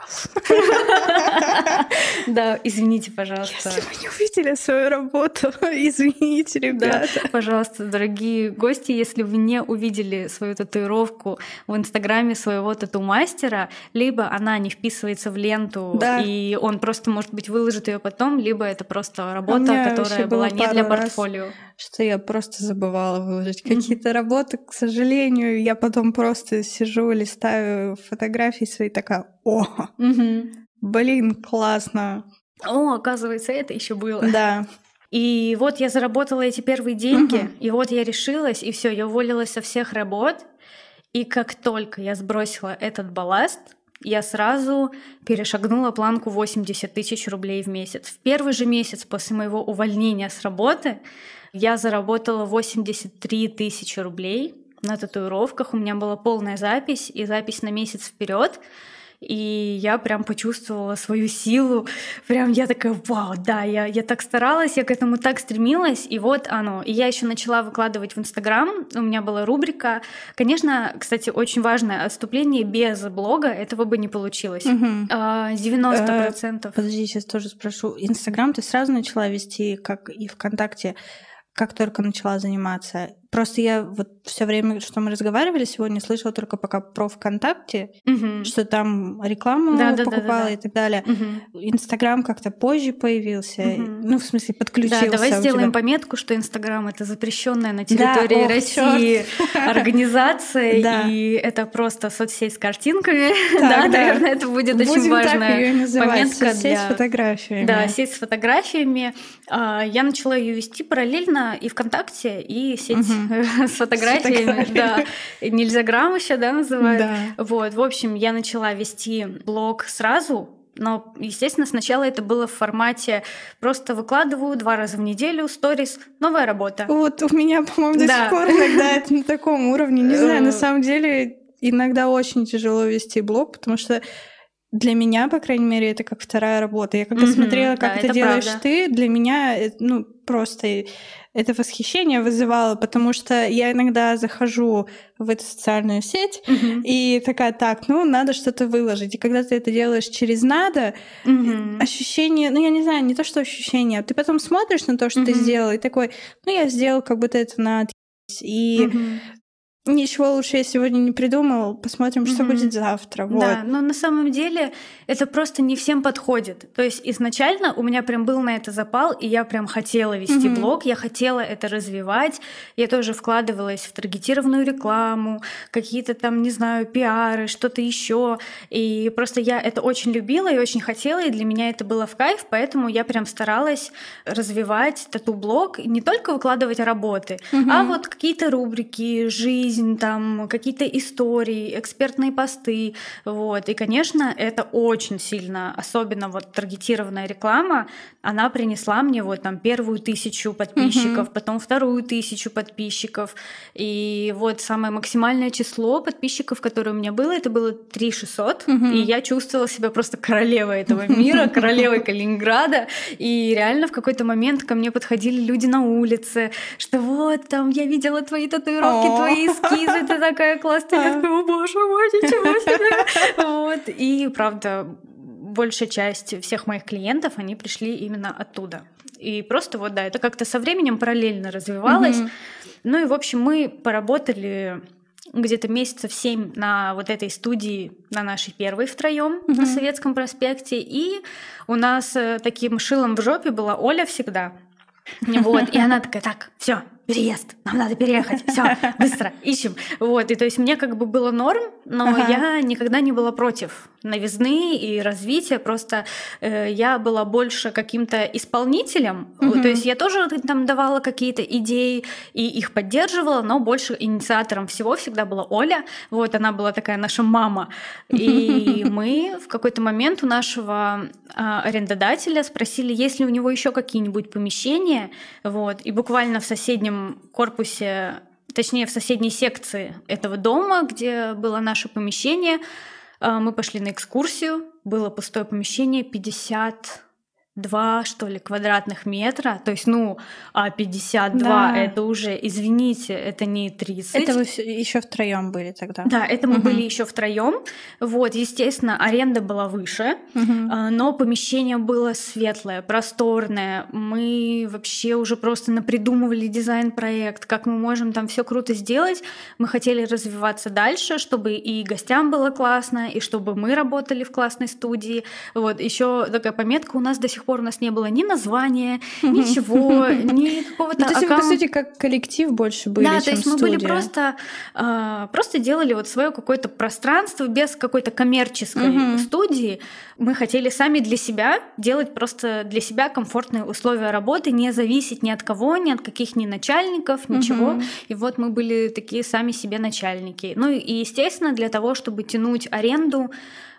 Да, извините, пожалуйста. Если вы не увидели свою работу, извините, ребята. Пожалуйста, дорогие гости, если вы не увидели свою татуировку в инстаграме своего тату-мастера, либо она не вписывается в ленту, и он просто, может быть, выложит ее потом, либо это просто работа, которая была не для портфолио что я просто забывала выложить какие-то работы. К сожалению, я потом просто сижу, листаю фотографии свои, такая, о, блин, классно. О, оказывается, это еще было. Да. И вот я заработала эти первые деньги, угу. и вот я решилась, и все, я уволилась со всех работ. И как только я сбросила этот балласт, я сразу перешагнула планку 80 тысяч рублей в месяц. В первый же месяц после моего увольнения с работы я заработала 83 тысячи рублей на татуировках. У меня была полная запись и запись на месяц вперед. И я прям почувствовала свою силу. Прям я такая, вау, да, я, я так старалась, я к этому так стремилась, и вот оно. И я еще начала выкладывать в Инстаграм, у меня была рубрика. Конечно, кстати, очень важное отступление, без блога этого бы не получилось. Угу. 90%. Э, подожди, сейчас тоже спрошу. Инстаграм ты сразу начала вести, как и ВКонтакте, как только начала заниматься. Просто я вот все время, что мы разговаривали сегодня, слышала только пока про ВКонтакте, угу. что там рекламу да, покупала да, да, да. и так далее. Угу. Инстаграм как-то позже появился, угу. ну в смысле подключился. Да, давай сделаем тебя. пометку, что Инстаграм это запрещенная на территории да, России организация, и это просто соцсеть с картинками. Да, наверное, это будет очень важная пометка. Сеть с фотографиями. Да, сеть с фотографиями. А, я начала ее вести параллельно и ВКонтакте, и сеть с фотографиями, да. Нельзя грамм еще, да, называют. Да. Вот, в общем, я начала вести блог сразу, но, естественно, сначала это было в формате просто выкладываю два раза в неделю сторис, новая работа. Вот у меня, по-моему, до да. сих пор иногда это на таком уровне. Не знаю, на э. самом деле иногда очень тяжело вести блог, потому что для меня, по крайней мере, это как вторая работа. Я когда mm-hmm, смотрела, как да, это, это делаешь правда. ты, для меня, э, ну, просто это восхищение вызывало, потому что я иногда захожу в эту социальную сеть mm-hmm. и такая, так, ну, надо что-то выложить. И когда ты это делаешь через надо, mm-hmm. ощущение, ну, я не знаю, не то, что ощущение, ты потом смотришь на то, что mm-hmm. ты сделал, и такой, ну, я сделал как будто это надо. И mm-hmm. Ничего лучше я сегодня не придумал. Посмотрим, что mm-hmm. будет завтра. Вот. Да, но на самом деле это просто не всем подходит. То есть изначально у меня прям был на это запал, и я прям хотела вести mm-hmm. блог, я хотела это развивать. Я тоже вкладывалась в таргетированную рекламу, какие-то там, не знаю, пиары, что-то еще. И просто я это очень любила и очень хотела, и для меня это было в кайф, поэтому я прям старалась развивать тату-блог, не только выкладывать работы, mm-hmm. а вот какие-то рубрики, жизнь, жизнь, там какие-то истории, экспертные посты, вот. И, конечно, это очень сильно, особенно вот таргетированная реклама, она принесла мне вот там первую тысячу подписчиков, угу. потом вторую тысячу подписчиков, и вот самое максимальное число подписчиков, которое у меня было, это было 3600, угу. и я чувствовала себя просто королевой этого мира, королевой Калининграда, и реально в какой-то момент ко мне подходили люди на улице, что вот там я видела твои татуировки, твои эскизы, ты такая классная. Я такая, о боже мой, ничего себе. Вот. И правда, большая часть всех моих клиентов, они пришли именно оттуда. И просто вот, да, это как-то со временем параллельно развивалось. Mm-hmm. Ну и, в общем, мы поработали где-то месяцев семь на вот этой студии, на нашей первой втроем mm-hmm. на Советском проспекте. И у нас э, таким шилом в жопе была Оля всегда. Вот, и она такая, так, все, переезд, нам надо переехать, все, быстро, ищем. Вот, и то есть мне как бы было норм, но ага. я никогда не была против новизны и развития, просто э, я была больше каким-то исполнителем, угу. то есть я тоже там давала какие-то идеи и их поддерживала, но больше инициатором всего всегда была Оля, вот, она была такая наша мама, и мы в какой-то момент у нашего э, арендодателя спросили, есть ли у него еще какие-нибудь помещения, вот, и буквально в соседнем корпусе, точнее в соседней секции этого дома, где было наше помещение, э, мы пошли на экскурсию. Было пустое помещение, 50 2, что ли, квадратных метра. То есть, ну, а 52 да. это уже, извините, это не 30. Это вы еще втроем были тогда. Да, это мы угу. были еще втроем. Вот, естественно, аренда была выше, угу. но помещение было светлое, просторное. Мы вообще уже просто напридумывали дизайн-проект, как мы можем там все круто сделать. Мы хотели развиваться дальше, чтобы и гостям было классно, и чтобы мы работали в классной студии. Вот, еще такая пометка у нас до сих пор у нас не было ни названия, ничего, ни какого-то ну, То есть вы, по сути, как коллектив больше были, Да, то есть мы были просто, а, просто делали вот свое какое-то пространство без какой-то коммерческой студии. Мы хотели сами для себя делать просто для себя комфортные условия работы, не зависеть ни от кого, ни от каких ни начальников, ничего. И вот мы были такие сами себе начальники. Ну и, естественно, для того, чтобы тянуть аренду,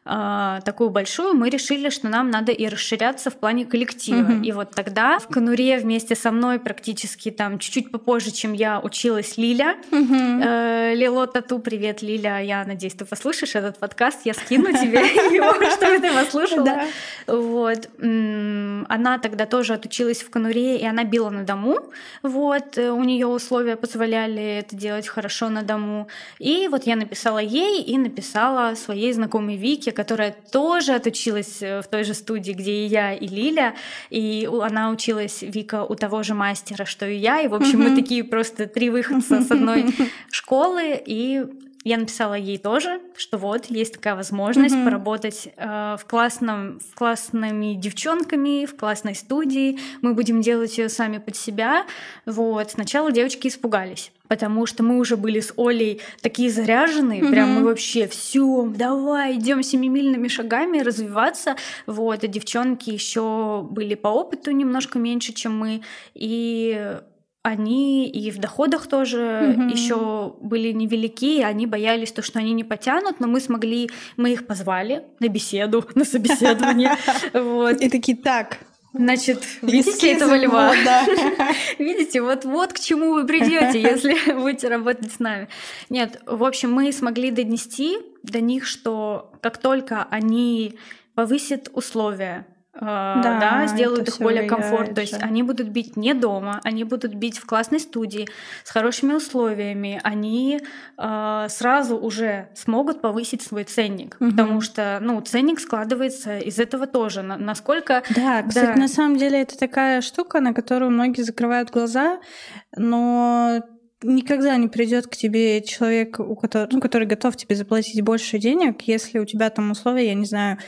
э, такую большую, мы решили, что нам надо и расширяться в плане коллектива. Угу. И вот тогда в Конуре вместе со мной практически там чуть-чуть попозже, чем я училась Лиля. Угу. Э, Лило Тату, привет, Лиля. Я надеюсь, ты послушаешь этот подкаст. Я скину тебе его, чтобы ты послушала. Вот. Она тогда тоже отучилась в Конуре, и она била на дому. Вот. Э, у нее условия позволяли это делать хорошо на дому. И вот я написала ей и написала своей знакомой Вике, девушке, которая тоже отучилась э, в той же студии, где и я, и Лиля, и она училась, Вика, у того же мастера, что и я, и, в общем, мы такие просто три выходца с одной школы, и я написала ей тоже, что вот есть такая возможность mm-hmm. поработать э, в классном, в классными девчонками, в классной студии. Мы будем делать ее сами под себя. Вот. Сначала девочки испугались, потому что мы уже были с Олей такие заряженные, mm-hmm. прям мы вообще все, давай, идем семимильными шагами развиваться. Вот. А девчонки еще были по опыту немножко меньше, чем мы, и они и в доходах тоже mm-hmm. еще были невелики, они боялись то, что они не потянут, но мы смогли, мы их позвали на беседу, на собеседование. И такие, так, Значит, видите этого льва? Да. видите, вот вот к чему вы придете, если будете работать с нами. Нет, в общем, мы смогли донести до них, что как только они повысят условия, да, да сделают их более комфортно. То есть они будут бить не дома, они будут бить в классной студии с хорошими условиями. Они э, сразу уже смогут повысить свой ценник, угу. потому что ну ценник складывается из этого тоже. Насколько да, кстати, да. на самом деле это такая штука, на которую многие закрывают глаза, но никогда не придет к тебе человек, у которого, ну, который готов тебе заплатить больше денег, если у тебя там условия, я не знаю,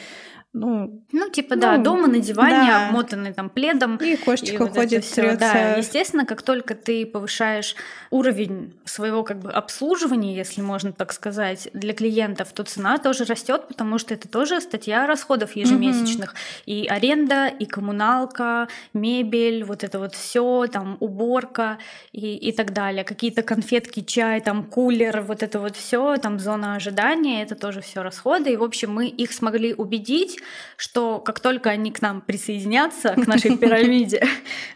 ну, ну типа, ну, да, дома на диване, да. обмотанный там пледом. И кошечка и вот ходит, все. Да, естественно, как только ты повышаешь уровень своего как бы обслуживания, если можно так сказать, для клиентов, то цена тоже растет, потому что это тоже статья расходов ежемесячных. Угу. И аренда, и коммуналка, мебель, вот это вот все, там уборка и, и так далее. Какие-то конфетки, чай, там кулер, вот это вот все, там зона ожидания, это тоже все расходы. И, в общем, мы их смогли убедить, что как только они к нам присоединятся, к нашей пирамиде,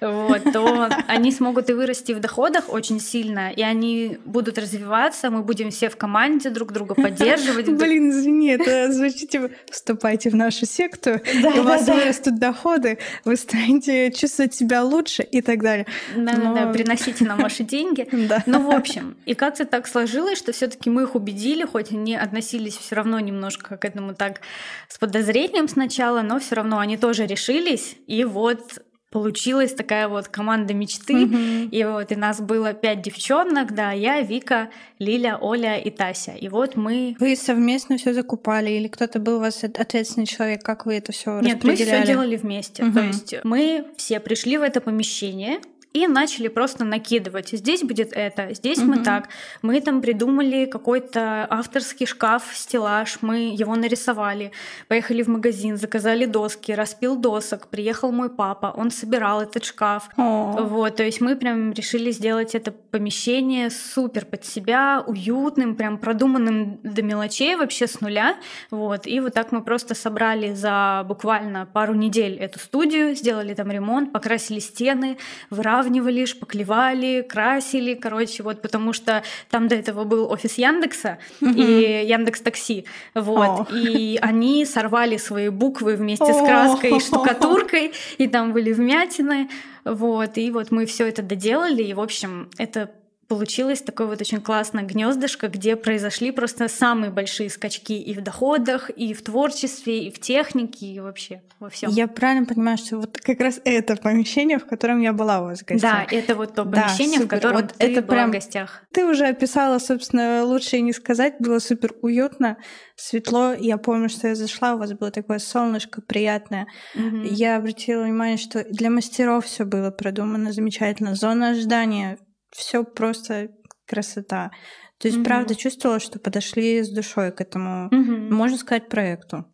вот, то они смогут и вырасти в доходах очень сильно, и они будут развиваться, мы будем все в команде друг друга поддерживать. Блин, извини, это звучит типа вступайте в нашу секту, у вас вырастут доходы, вы станете чувствовать себя лучше и так далее. Да-да-да, приносите нам ваши деньги. Ну, в общем, и как-то так сложилось, что все таки мы их убедили, хоть они относились все равно немножко к этому так с подозрением, ним сначала, но все равно они тоже решились, и вот получилась такая вот команда мечты. Mm-hmm. И вот и нас было пять девчонок, да, я, Вика, Лиля, Оля и Тася. И вот мы... Вы совместно все закупали или кто-то был у вас ответственный человек? Как вы это все Нет, мы все делали вместе. Mm-hmm. То есть мы все пришли в это помещение, и начали просто накидывать. Здесь будет это, здесь угу. мы так. Мы там придумали какой-то авторский шкаф, стеллаж, мы его нарисовали. Поехали в магазин, заказали доски, распил досок. Приехал мой папа, он собирал этот шкаф. О. Вот, то есть мы прям решили сделать это помещение супер под себя, уютным, прям продуманным до мелочей вообще с нуля. Вот, и вот так мы просто собрали за буквально пару недель эту студию, сделали там ремонт, покрасили стены, выравнивали выравнивали, шпаклевали, красили, короче, вот потому что там до этого был офис Яндекса и Яндекс Такси, вот, и они сорвали свои буквы вместе с краской и штукатуркой, и там были вмятины, вот, и вот мы все это доделали, и в общем это получилось такое вот очень классное гнездышко, где произошли просто самые большие скачки и в доходах, и в творчестве, и в технике, и вообще во всем. Я правильно понимаю, что вот как раз это помещение, в котором я была у вас в гостях. Да, это вот то помещение, да, в котором вот ты это была прям... в гостях. Ты уже описала, собственно, лучше и не сказать, было супер уютно, светло. Я помню, что я зашла, у вас было такое солнышко приятное. Угу. Я обратила внимание, что для мастеров все было продумано замечательно. Зона ожидания все просто красота. То есть, mm правда, чувствовала, что подошли с душой к этому, mm можно сказать, проекту.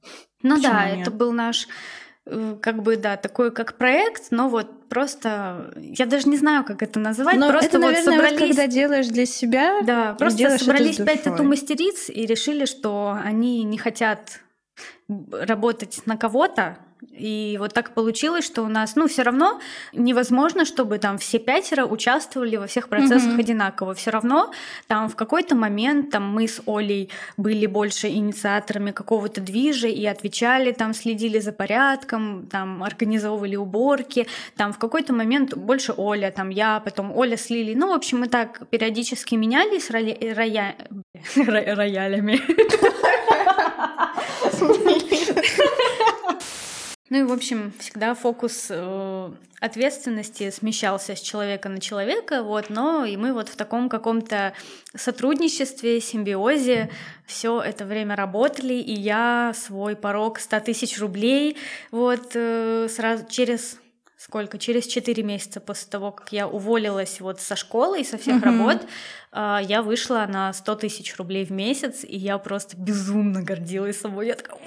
Ну Почему да, нет? это был наш э, как бы, да, такой как проект, но вот просто, я даже не знаю, как это называть, но просто это, вот наверное, собрались... Вот когда делаешь для себя, да, просто собрались пять тату-мастериц и решили, что они не хотят работать на кого-то, и вот так получилось, что у нас, ну, все равно невозможно, чтобы там все пятеро участвовали во всех процессах mm-hmm. одинаково. Все равно там в какой-то момент там мы с Олей были больше инициаторами какого-то движа и отвечали, там следили за порядком, там организовывали уборки. Там в какой-то момент больше Оля, там я, потом Оля с Лилией. Ну, в общем, мы так периодически менялись роя... роя... роялями. Ну и, в общем, всегда фокус э, ответственности смещался с человека на человека, вот, но и мы вот в таком каком-то сотрудничестве, симбиозе все это время работали, и я свой порог 100 тысяч рублей вот э, сразу через сколько, через 4 месяца после того, как я уволилась вот со школы и со всех uh-huh. работ, а, я вышла на 100 тысяч рублей в месяц, и я просто безумно гордилась собой. Я такая,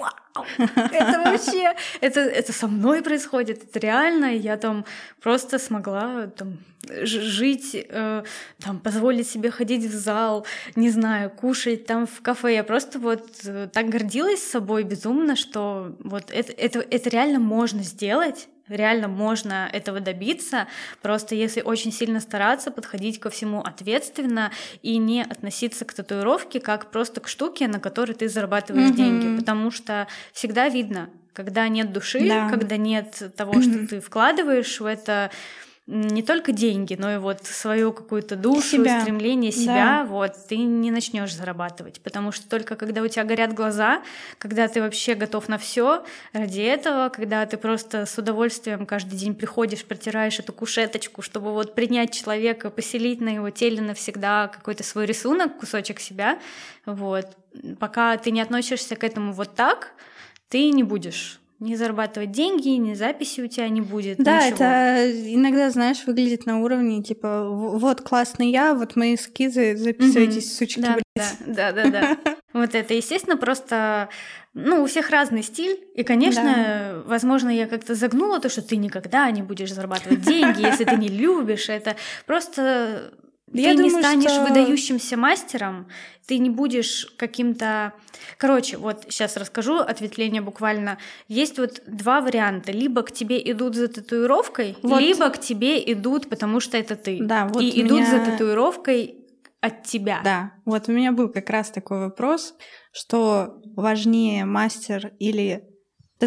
это вообще, это, это со мной происходит, это реально. Я там просто смогла там, жить, э, там, позволить себе ходить в зал, не знаю, кушать там в кафе. Я просто вот э, так гордилась собой безумно, что вот это, это, это реально можно сделать реально можно этого добиться, просто если очень сильно стараться, подходить ко всему ответственно и не относиться к татуировке как просто к штуке, на которой ты зарабатываешь mm-hmm. деньги, потому что всегда видно, когда нет души, да. когда нет того, mm-hmm. что ты вкладываешь в это, не только деньги, но и вот свою какую-то душу, себя. стремление себя, да. вот, ты не начнешь зарабатывать. Потому что только когда у тебя горят глаза, когда ты вообще готов на все ради этого, когда ты просто с удовольствием каждый день приходишь, протираешь эту кушеточку, чтобы вот принять человека, поселить на его теле навсегда какой-то свой рисунок, кусочек себя, вот. Пока ты не относишься к этому вот так, ты не будешь не зарабатывать деньги, ни записи у тебя не будет. Да, ничего. это иногда, знаешь, выглядит на уровне типа вот классный я, вот мои эскизы, записывайтесь, mm-hmm. сучки, да, да, да, да, да. Вот это, естественно, просто ну, у всех разный стиль, и, конечно, да. возможно, я как-то загнула то, что ты никогда не будешь зарабатывать деньги, если ты не любишь это. Просто ты я не думаю, станешь что... выдающимся мастером, ты не будешь каким-то... Короче, вот сейчас расскажу ответвление буквально. Есть вот два варианта. Либо к тебе идут за татуировкой, вот. либо к тебе идут, потому что это ты. Да, вот И идут за татуировкой от тебя. Да, вот у меня был как раз такой вопрос, что важнее мастер или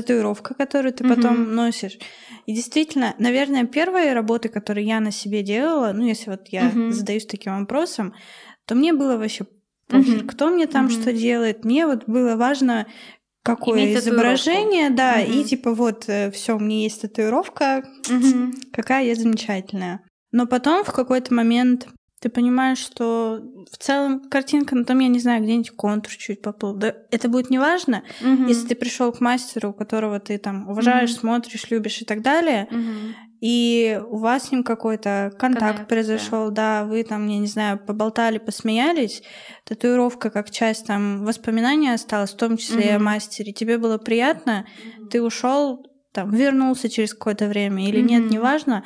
татуировка, которую ты потом mm-hmm. носишь. И действительно, наверное, первые работы, которые я на себе делала, ну, если вот я mm-hmm. задаюсь таким вопросом, то мне было вообще пофиг, mm-hmm. кто мне там mm-hmm. что делает. Мне вот было важно, какое Иметь изображение, да, mm-hmm. и типа вот э, все, у меня есть татуировка, mm-hmm. какая я замечательная. Но потом в какой-то момент ты понимаешь, что в целом картинка, ну там, я не знаю, где-нибудь контур чуть поплыл. Да, это будет неважно, угу. если ты пришел к мастеру, которого ты там уважаешь, угу. смотришь, любишь и так далее, угу. и у вас с ним какой-то контакт Коннект, произошел, да. да, вы там, я не знаю, поболтали, посмеялись, татуировка как часть там воспоминания осталась, в том числе угу. о мастере, тебе было приятно, угу. ты ушел, там, вернулся через какое-то время или угу. нет, неважно.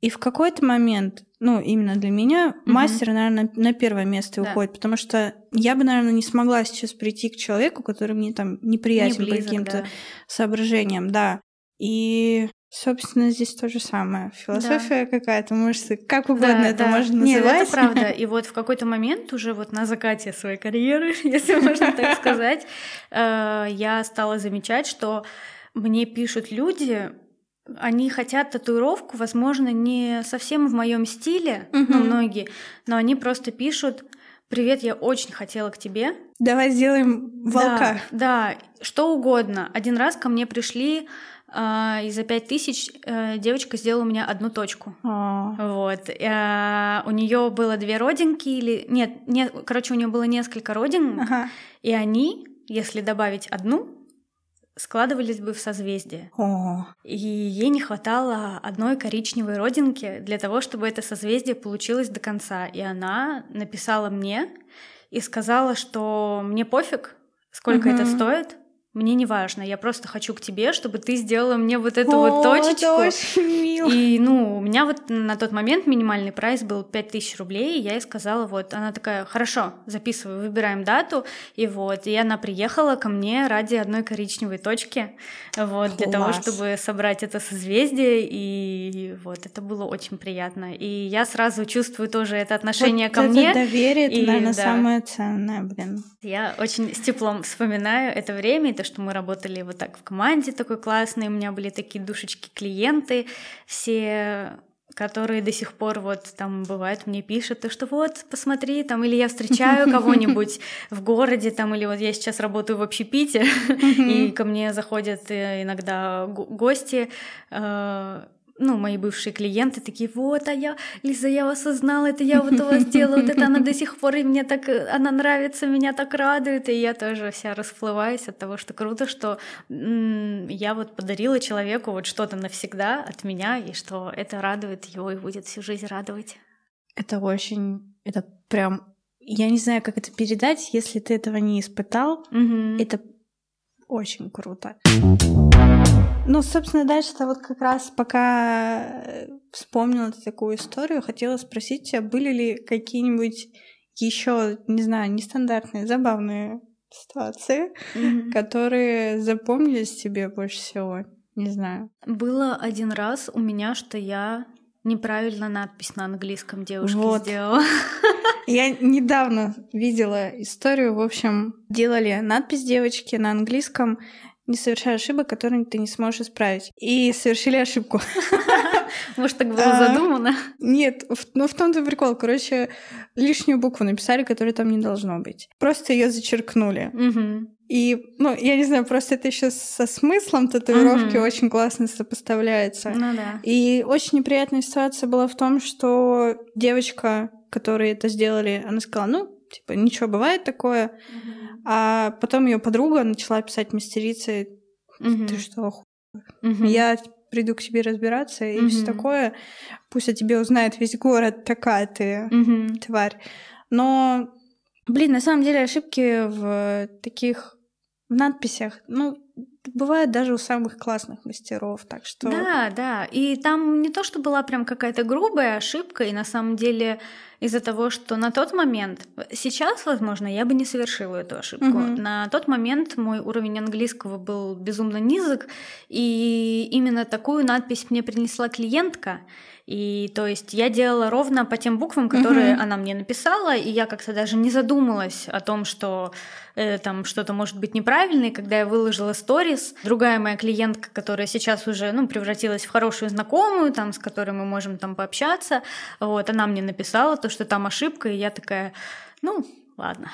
И в какой-то момент ну, именно для меня угу. мастер, наверное, на первое место да. уходит, потому что я бы, наверное, не смогла сейчас прийти к человеку, который мне там неприятен не близок, по каким-то да. соображениям, да. И, собственно, здесь то же самое. Философия да. какая-то, может, как угодно да, это да. можно Нет, называть. это правда. И вот в какой-то момент уже вот на закате своей карьеры, если можно так сказать, э, я стала замечать, что мне пишут люди, они хотят татуировку, возможно, не совсем в моем стиле, угу. ну, многие, но они просто пишут Привет, я очень хотела к тебе. Давай сделаем волка. Да, да что угодно. Один раз ко мне пришли Uh, и за пять тысяч uh, девочка сделала у меня одну точку. Oh. Вот. Uh, у нее было две родинки или нет, нет, короче, у нее было несколько родин, uh-huh. и они, если добавить одну, складывались бы в созвездие. О. И ей не хватало одной коричневой родинки для того, чтобы это созвездие получилось до конца. И она написала мне и сказала, что мне пофиг, сколько угу. это стоит, мне не важно, я просто хочу к тебе, чтобы ты сделала мне вот эту О, вот точечку. Это очень мило. И, ну, у меня вот на тот момент минимальный прайс был 5000 рублей, и я ей сказала, вот, она такая, хорошо, записывай, выбираем дату, и вот, и она приехала ко мне ради одной коричневой точки, вот, Класс. для того, чтобы собрать это созвездие, и вот, это было очень приятно. И я сразу чувствую тоже это отношение вот ко это мне. доверие, это, наверное, да. самое ценное, блин. Я очень с теплом вспоминаю это время, и то, что мы работали вот так в команде такой классной, у меня были такие душечки-клиенты, все которые до сих пор вот там бывает мне пишут, то что вот посмотри там или я встречаю кого-нибудь в городе там или вот я сейчас работаю в общепите и ко мне заходят э, иногда гости э, ну, мои бывшие клиенты такие, вот, а я, Лиза, я вас узнала, это я вот у вас делаю, вот это она до сих пор, и мне так, она нравится, меня так радует, и я тоже вся расплываюсь от того, что круто, что м- я вот подарила человеку вот что-то навсегда от меня, и что это радует его и будет всю жизнь радовать. Это очень, это прям, я не знаю, как это передать, если ты этого не испытал, угу. это очень круто. Ну, собственно, дальше это вот как раз пока э, вспомнила такую историю, хотела спросить тебя, были ли какие-нибудь еще, не знаю, нестандартные, забавные ситуации, mm-hmm. которые запомнились тебе больше всего? Не знаю. Было один раз у меня, что я неправильно надпись на английском девушке Вот. сделала. Я недавно видела историю, в общем, делали надпись девочки на английском «Не совершай ошибок, которые ты не сможешь исправить». И совершили ошибку. Может, так было А. задумано? Нет, ну в том-то прикол. Короче, лишнюю букву написали, которой там не должно быть. Просто ее зачеркнули. И, ну, я не знаю, просто это еще со смыслом татуировки Мгм. очень классно сопоставляется. Ну да. И очень неприятная ситуация была в том, что девочка, которой это сделали, она сказала, ну, типа, ничего, бывает такое. А потом ее подруга начала писать мастерице, Мгм. ты что, оху- Мгм. я приду к тебе разбираться и все Мгм. такое. Пусть о тебе узнает весь город, такая ты Мгм. тварь. Но, блин, на самом деле ошибки в таких в надписях, ну, бывают даже у самых классных мастеров, так что... Да, да. И там не то, что была прям какая-то грубая ошибка, и на самом деле из-за того, что на тот момент, сейчас, возможно, я бы не совершила эту ошибку. Мгм. На тот момент мой уровень английского был безумно низок, и именно такую надпись мне принесла клиентка. И то есть я делала ровно по тем буквам, которые Мгм. она мне написала, и я как-то даже не задумалась о том, что э, там что-то может быть неправильно. И когда я выложила сторис, другая моя клиентка, которая сейчас уже ну, превратилась в хорошую знакомую, там, с которой мы можем там пообщаться, вот, она мне написала то, что там ошибка, и я такая, ну, ладно.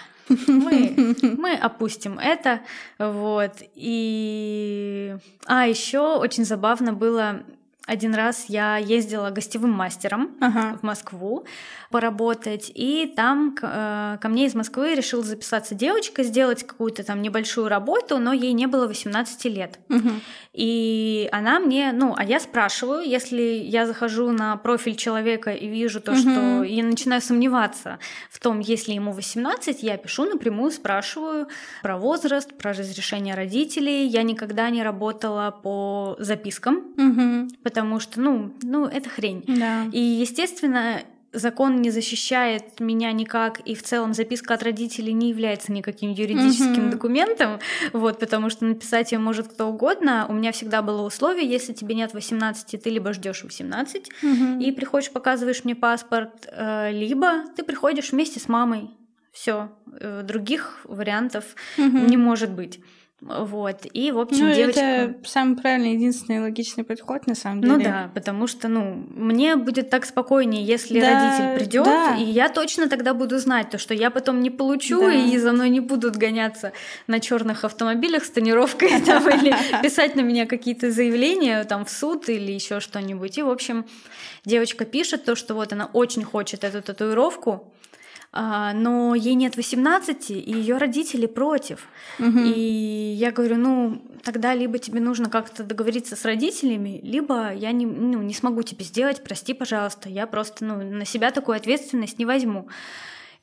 Мы, мы опустим это, вот. И, а еще очень забавно было один раз я ездила гостевым мастером Ага. в Москву поработать, и там э, ко мне из Москвы решила записаться девочка, сделать какую-то там небольшую работу, но ей не было 18 лет. Мгм. И она мне, ну, а я спрашиваю, если я захожу на профиль человека и вижу то, Мгм. что я начинаю сомневаться в том, если ему 18, я пишу напрямую, спрашиваю про возраст, про разрешение родителей. Я никогда не работала по запискам, Мгм. потому что, ну, ну, это хрень. Да. И, естественно, закон не защищает меня никак, и в целом записка от родителей не является никаким юридическим Мгм. документом, вот, потому что написать ее может кто угодно. У меня всегда было условие, если тебе нет 18, ты либо ждешь 18 Мгм. и приходишь, показываешь мне паспорт, э, либо ты приходишь вместе с мамой. Все, других вариантов Мгм. не может быть. Вот. И, в общем, Ну, девочка... это самый правильный, единственный логичный подход, на самом деле. Ну да, потому что, ну, мне будет так спокойнее, если Да, родитель придет, да. и я точно тогда буду знать то, что я потом не получу, Да. и за мной не будут гоняться на черных автомобилях с тонировкой там, или писать на меня какие-то заявления там в суд или еще что-нибудь. И, в общем, девочка пишет то, что вот она очень хочет эту татуировку, но ей нет 18, и ее родители против. Мгм. И я говорю, ну, тогда либо тебе нужно как-то договориться с родителями, либо я не, ну, не смогу тебе сделать, прости, пожалуйста, я просто ну, на себя такую ответственность не возьму.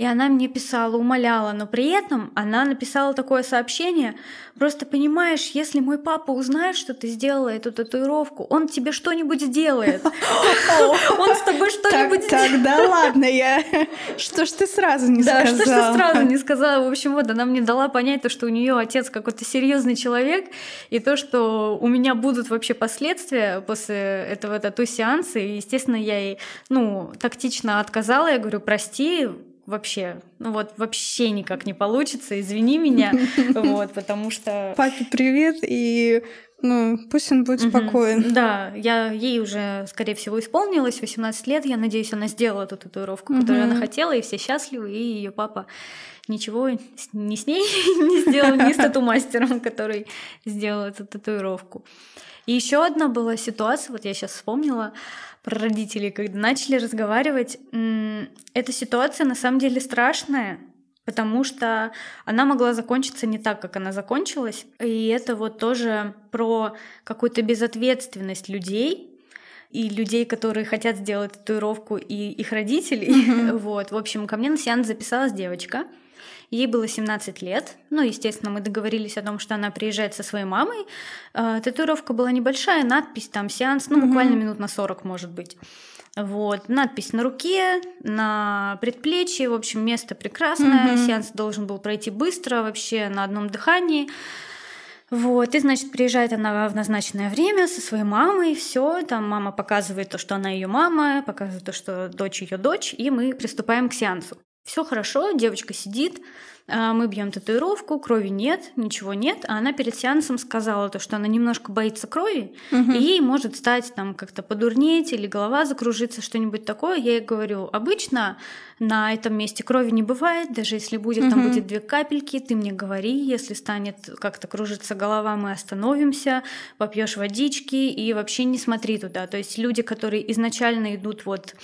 И она мне писала, умоляла, но при этом она написала такое сообщение, просто понимаешь, если мой папа узнает, что ты сделала эту татуировку, он тебе что-нибудь сделает. Он с тобой Так, что-нибудь сделает. тогда ладно, я... Что ж ты сразу не Да, что ж ты сказала? сразу не сказала. В общем, вот она мне дала понять то, что у нее отец какой-то серьезный человек, и то, что у меня будут вообще последствия после этого тату-сеанса. И, естественно, я ей, ну, тактично отказала. Я говорю, прости, вообще, ну вот вообще никак не получится, извини меня, вот, потому что... Папе привет, и ну, пусть он будет спокоен. Мгм. Да, я ей уже, скорее всего, исполнилось 18 лет. Я надеюсь, она сделала ту татуировку, которую Мгм. она хотела, и все счастливы, и ее папа ничего ни с ней не сделал, ни с тату-мастером, который сделал эту татуировку. И еще одна была ситуация, вот я сейчас вспомнила про родителей, когда начали разговаривать. Эта ситуация на самом деле страшная, потому что она могла закончиться не так, как она закончилась. И это вот тоже про какую-то безответственность людей, и людей, которые хотят сделать татуировку, и их родителей. Вот, в общем, ко мне на сеанс записалась девочка. Ей было 17 лет. Ну, естественно, мы договорились о том, что она приезжает со своей мамой. Э, Татуировка была небольшая, надпись там сеанс, ну, буквально минут на 40, может быть. Вот, надпись на руке, на предплечье, в общем, место прекрасное. Мгм. Сеанс должен был пройти быстро, вообще на одном дыхании. Вот, и, значит, приезжает она в назначенное время со своей мамой, все, там мама показывает то, что она ее мама, показывает то, что дочь ее дочь, и мы приступаем к сеансу. Все хорошо, девочка сидит, а, мы бьем татуировку, крови нет, ничего нет, а она перед сеансом сказала то, что она немножко боится крови, угу. и ей может стать там как-то подурнеть или голова закружиться, что-нибудь такое. Я ей говорю, обычно на этом месте крови не бывает, даже если будет, угу. там будет две капельки, ты мне говори, если станет как-то кружиться голова, мы остановимся, попьешь водички и вообще не смотри туда. То есть люди, которые изначально идут вот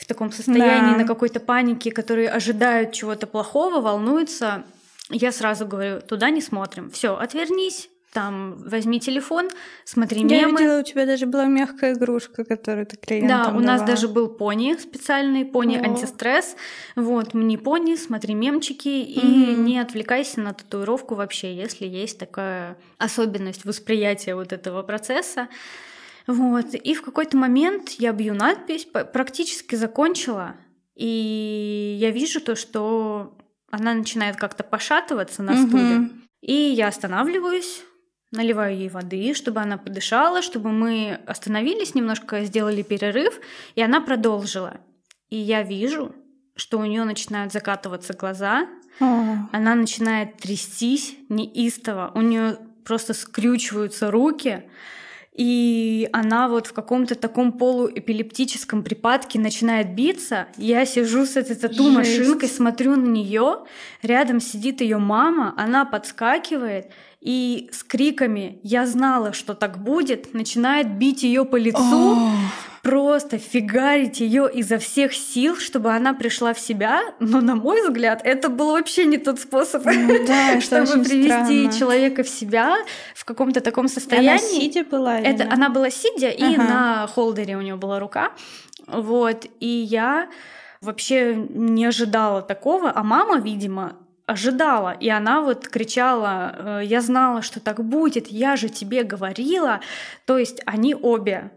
в таком состоянии, да. на какой-то панике, которые ожидают чего-то плохого, волнуются, я сразу говорю, туда не смотрим. Все, отвернись, там возьми телефон, смотри мемы. Я видела, у тебя даже была мягкая игрушка, которую ты клиентам Да, у нас даже был пони специальный, пони О. антистресс. Вот, мне пони, смотри мемчики и не отвлекайся на татуировку вообще, если есть такая особенность восприятия вот этого процесса. Вот. И в какой-то момент я бью надпись, практически закончила, и я вижу то, что она начинает как-то пошатываться на стуле. Угу. И я останавливаюсь, наливаю ей воды, чтобы она подышала, чтобы мы остановились немножко, сделали перерыв, и она продолжила. И я вижу, что у нее начинают закатываться глаза, О. она начинает трястись неистово, у нее просто скрючиваются руки, и она вот в каком-то таком полуэпилептическом припадке начинает биться. Я сижу с этой тату-машинкой, смотрю на нее, рядом сидит ее мама, она подскакивает и с криками «Я знала, что так будет!» начинает бить ее по лицу просто фигарить ее изо всех сил, чтобы она пришла в себя. Но, на мой взгляд, это был вообще не тот способ, ну, да, чтобы привести странно. человека в себя в каком-то таком состоянии. Она сидя была? Это, она была сидя, ага. и на холдере у нее была рука. Вот, и я вообще не ожидала такого, а мама, видимо, ожидала. И она вот кричала, «Э, я знала, что так будет, я же тебе говорила. То есть они обе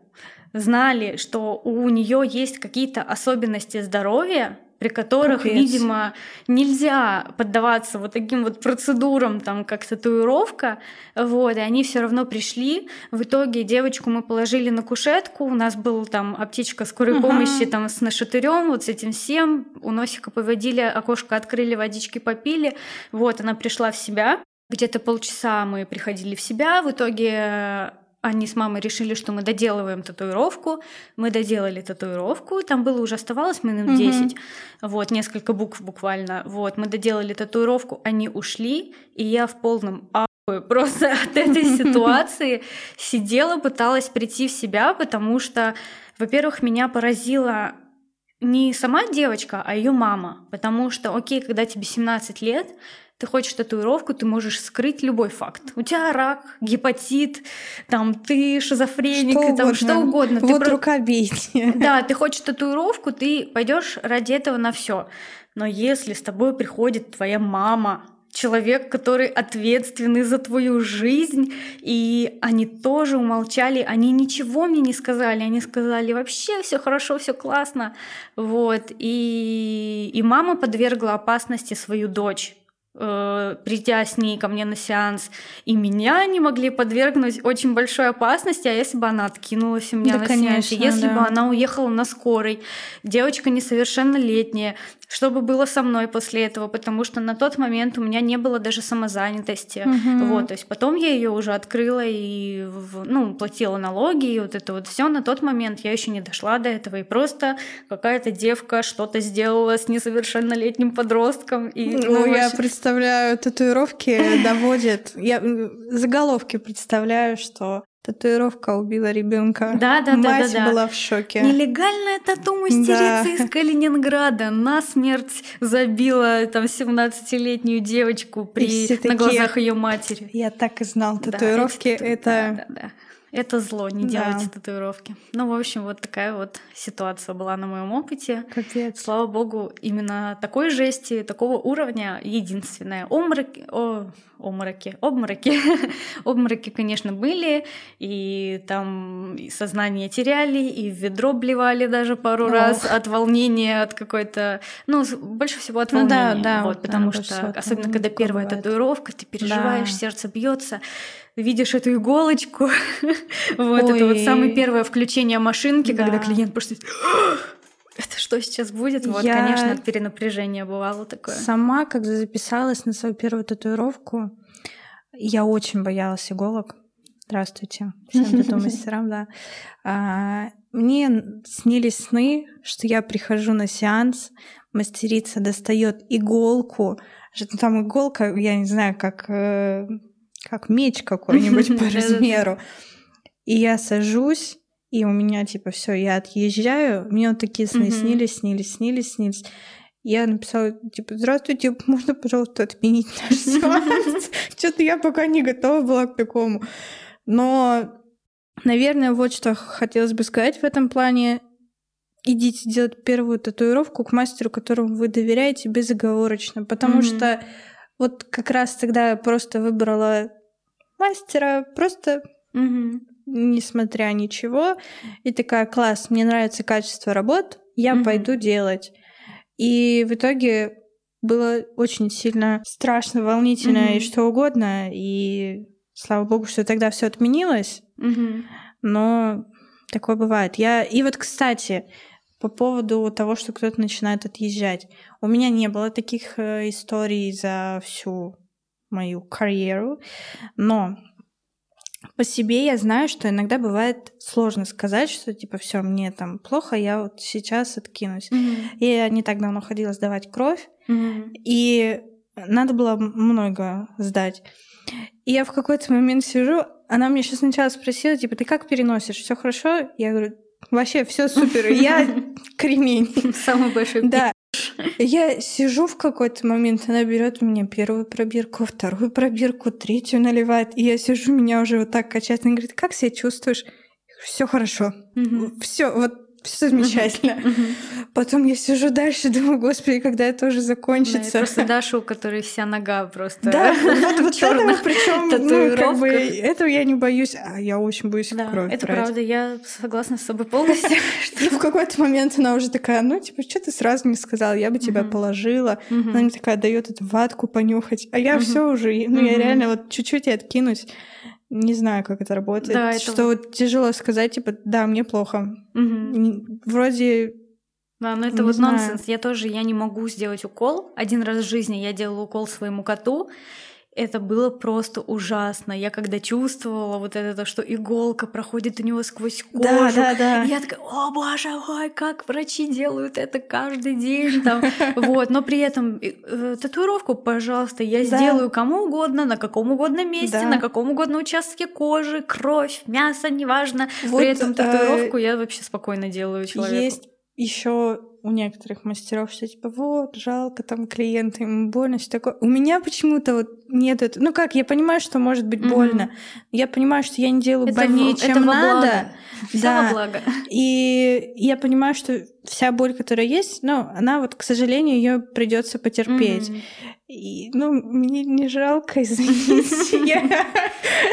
знали, что у нее есть какие-то особенности здоровья, при которых, Капец. видимо, нельзя поддаваться вот таким вот процедурам, там, как татуировка, вот, и они все равно пришли. В итоге девочку мы положили на кушетку, у нас был там аптечка скорой угу. помощи там с нашатырем, вот с этим всем, у носика поводили, окошко открыли, водички попили, вот, она пришла в себя. Где-то полчаса мы приходили в себя, в итоге они с мамой решили, что мы доделываем татуировку. Мы доделали татуировку. Там было уже оставалось минут 10. Угу. Вот, несколько букв буквально. Вот, мы доделали татуировку, они ушли, и я в полном просто от этой ситуации сидела, пыталась прийти в себя, потому что, во-первых, меня поразила не сама девочка, а ее мама. Потому что, окей, когда тебе 17 лет, ты хочешь татуировку, ты можешь скрыть любой факт. У тебя рак, гепатит, там ты шизофреник, что там угодно. что угодно. Вот ты рукобейте. Да, ты хочешь татуировку, ты пойдешь ради этого на все. Но если с тобой приходит твоя мама, человек, который ответственный за твою жизнь, и они тоже умолчали, они ничего мне не сказали, они сказали вообще все хорошо, все классно, вот, и, и мама подвергла опасности свою дочь, э, придя с ней ко мне на сеанс, и меня не могли подвергнуть очень большой опасности, а если бы она откинулась у меня да, на конечно, сеансе, если да. бы она уехала на скорой, девочка несовершеннолетняя, что бы было со мной после этого, потому что на тот момент у меня не было даже самозанятости. Угу. Вот, то есть потом я ее уже открыла и ну, платила налоги, и вот это вот все. На тот момент я еще не дошла до этого, и просто какая-то девка что-то сделала с несовершеннолетним подростком. И, ну, ну я представляю, татуировки доводят. Я заголовки представляю, что Татуировка убила ребенка. Да, да, Мать да, да, да. была в шоке. Нелегальная тату-мастерица да. из Калининграда на смерть забила там 17-летнюю девочку при на глазах ее матери. Я так и знал, татуировки да, это. Да, да, да. Это зло, не делайте да. татуировки. Ну, в общем, вот такая вот ситуация была на моем опыте. Капец. Слава богу, именно такой жести, такого уровня единственное. Омраки, о, омраки, обмороки. обмороки, конечно, были, и там сознание теряли, и в ведро блевали даже пару Ох. раз от волнения, от какой-то... Ну, больше всего от волнения. Ну, да, да. Вот, потому да, что, особенно когда первая бывает. татуировка, ты переживаешь, да. сердце бьется видишь эту иголочку. вот Ой. это вот самое первое включение машинки, да. когда клиент просто это что сейчас будет? Вот, я... конечно, от перенапряжения бывало такое. Сама, когда записалась на свою первую татуировку, я очень боялась иголок. Здравствуйте, всем тату-мастерам, да. А, мне снились сны, что я прихожу на сеанс, мастерица достает иголку, что там иголка, я не знаю, как э, как меч какой-нибудь по размеру. И я сажусь, и у меня типа все, я отъезжаю. Мне вот такие сны снились, снились, снились, снились. Я написала, типа, здравствуйте, можно, пожалуйста, отменить наш сеанс? Что-то я пока не готова была к такому. Но, наверное, вот что хотелось бы сказать в этом плане. Идите делать первую татуировку к мастеру, которому вы доверяете безоговорочно, потому что вот как раз тогда я просто выбрала мастера, просто угу. несмотря ничего. И такая, класс, мне нравится качество работ, я угу. пойду делать. И в итоге было очень сильно страшно, волнительно угу. и что угодно. И слава богу, что тогда все отменилось. Угу. Но такое бывает. Я и вот, кстати, по поводу того, что кто-то начинает отъезжать. У меня не было таких э, историй за всю мою карьеру, но по себе я знаю, что иногда бывает сложно сказать, что типа все мне там плохо, я вот сейчас откинусь. Mm-hmm. Я не так давно ходила сдавать кровь, mm-hmm. и надо было много сдать. И я в какой-то момент сижу, она мне сейчас сначала спросила, типа, ты как переносишь, все хорошо? Я говорю, Вообще все супер. Я кремень. Самый большой Да. Я сижу в какой-то момент, она берет у меня первую пробирку, вторую пробирку, третью наливает, и я сижу, меня уже вот так качает. Она говорит, как себя чувствуешь? Все хорошо. Все, вот все замечательно. Потом я сижу дальше, думаю, господи, когда это уже закончится. Да, просто Даша, у которой вся нога просто Да, вот, вот этого, причем, ну, как бы, этого я не боюсь, а я очень боюсь да, кровь это брать. правда, я согласна с собой полностью. И в какой-то момент она уже такая, ну, типа, что ты сразу не сказала, я бы тебя положила. Она мне такая дает эту ватку понюхать, а я все уже, ну, я реально вот чуть-чуть и откинусь не знаю, как это работает. Да, это... Что вот тяжело сказать, типа, да, мне плохо. Угу. Вроде да, но это не вот знаю. нонсенс. Я тоже я не могу сделать укол. Один раз в жизни я делала укол своему коту, это было просто ужасно. Я когда чувствовала вот это, что иголка проходит у него сквозь кожу, да, да, да. я такая, о боже мой, как врачи делают это каждый день там. Вот, но при этом э, татуировку, пожалуйста, я сделаю кому угодно, на каком угодно месте, на каком угодно участке кожи, кровь, мясо, неважно. При этом татуировку э, я вообще спокойно делаю человеку. Есть еще у некоторых мастеров все типа вот жалко там клиента ему больно все такое у меня почему-то вот нет этого ну как я понимаю что может быть больно mm-hmm. я понимаю что я не делаю это больнее в, чем это надо благо. да благо. и я понимаю что вся боль которая есть ну она вот к сожалению ее придется потерпеть mm-hmm. И, ну, мне не жалко, извините.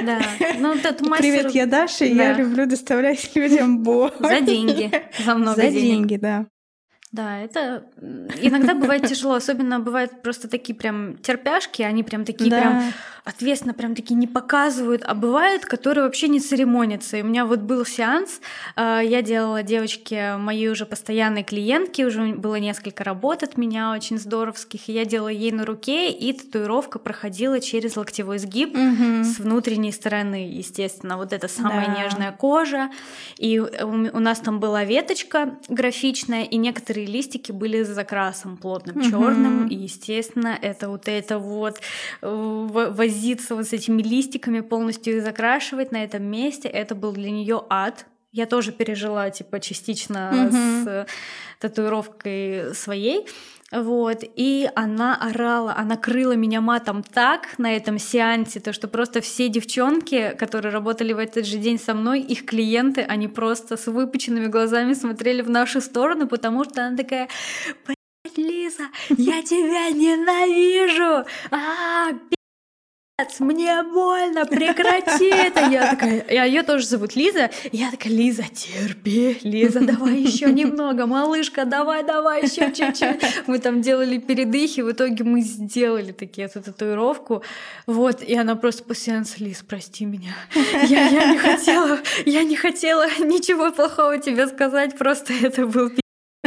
Да. Ну, тот мастер... Привет, я Даша, и я люблю доставлять людям боль. За деньги. За много денег. За деньги, да. Да, это иногда бывает тяжело, особенно бывают просто такие прям терпяшки, они прям такие прям ответственно прям такие не показывают, а бывают, которые вообще не церемонятся. И у меня вот был сеанс, а, я делала девочке моей уже постоянной клиентки, уже было несколько работ от меня очень здоровских, и я делала ей на руке, и татуировка проходила через локтевой сгиб угу. с внутренней стороны, естественно, вот это самая да. нежная кожа, и у нас там была веточка графичная, и некоторые листики были с закрасом плотным угу. черным, и естественно это вот это вот э, возиться вот с этими листиками, полностью их закрашивать на этом месте, это был для нее ад. я тоже пережила, типа, частично Мгм. с э, татуировкой своей. Вот, и она орала, она крыла меня матом так на этом сеансе, то что просто все девчонки, которые работали в этот же день со мной, их клиенты, они просто с выпученными глазами смотрели в нашу сторону, потому что она такая, «Блядь, Лиза, я тебя ненавижу! А, мне больно, прекрати это! Я такая, а ее тоже зовут Лиза. Я такая, Лиза, терпи, Лиза, давай еще немного, малышка, давай, давай еще чуть-чуть. Мы там делали передыхи, в итоге мы сделали такие эту татуировку. Вот, и она просто по сеансу, Лиз, прости меня. Я, я не хотела, я не хотела ничего плохого тебе сказать, просто это был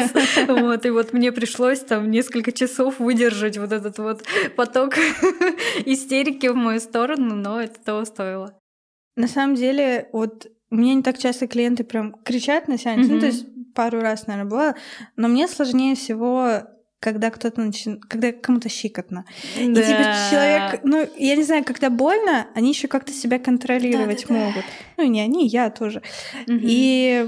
вот, и вот мне пришлось там несколько часов выдержать вот этот вот поток истерики в мою сторону, но это того стоило. На самом деле, вот у меня не так часто клиенты прям кричат на сеансе, ну, то есть пару раз, наверное, было, но мне сложнее всего когда кто-то начинает, когда кому-то щикотно. И типа человек, ну, я не знаю, когда больно, они еще как-то себя контролировать Да-да-да. могут. Ну, не они, я тоже. Мгм. И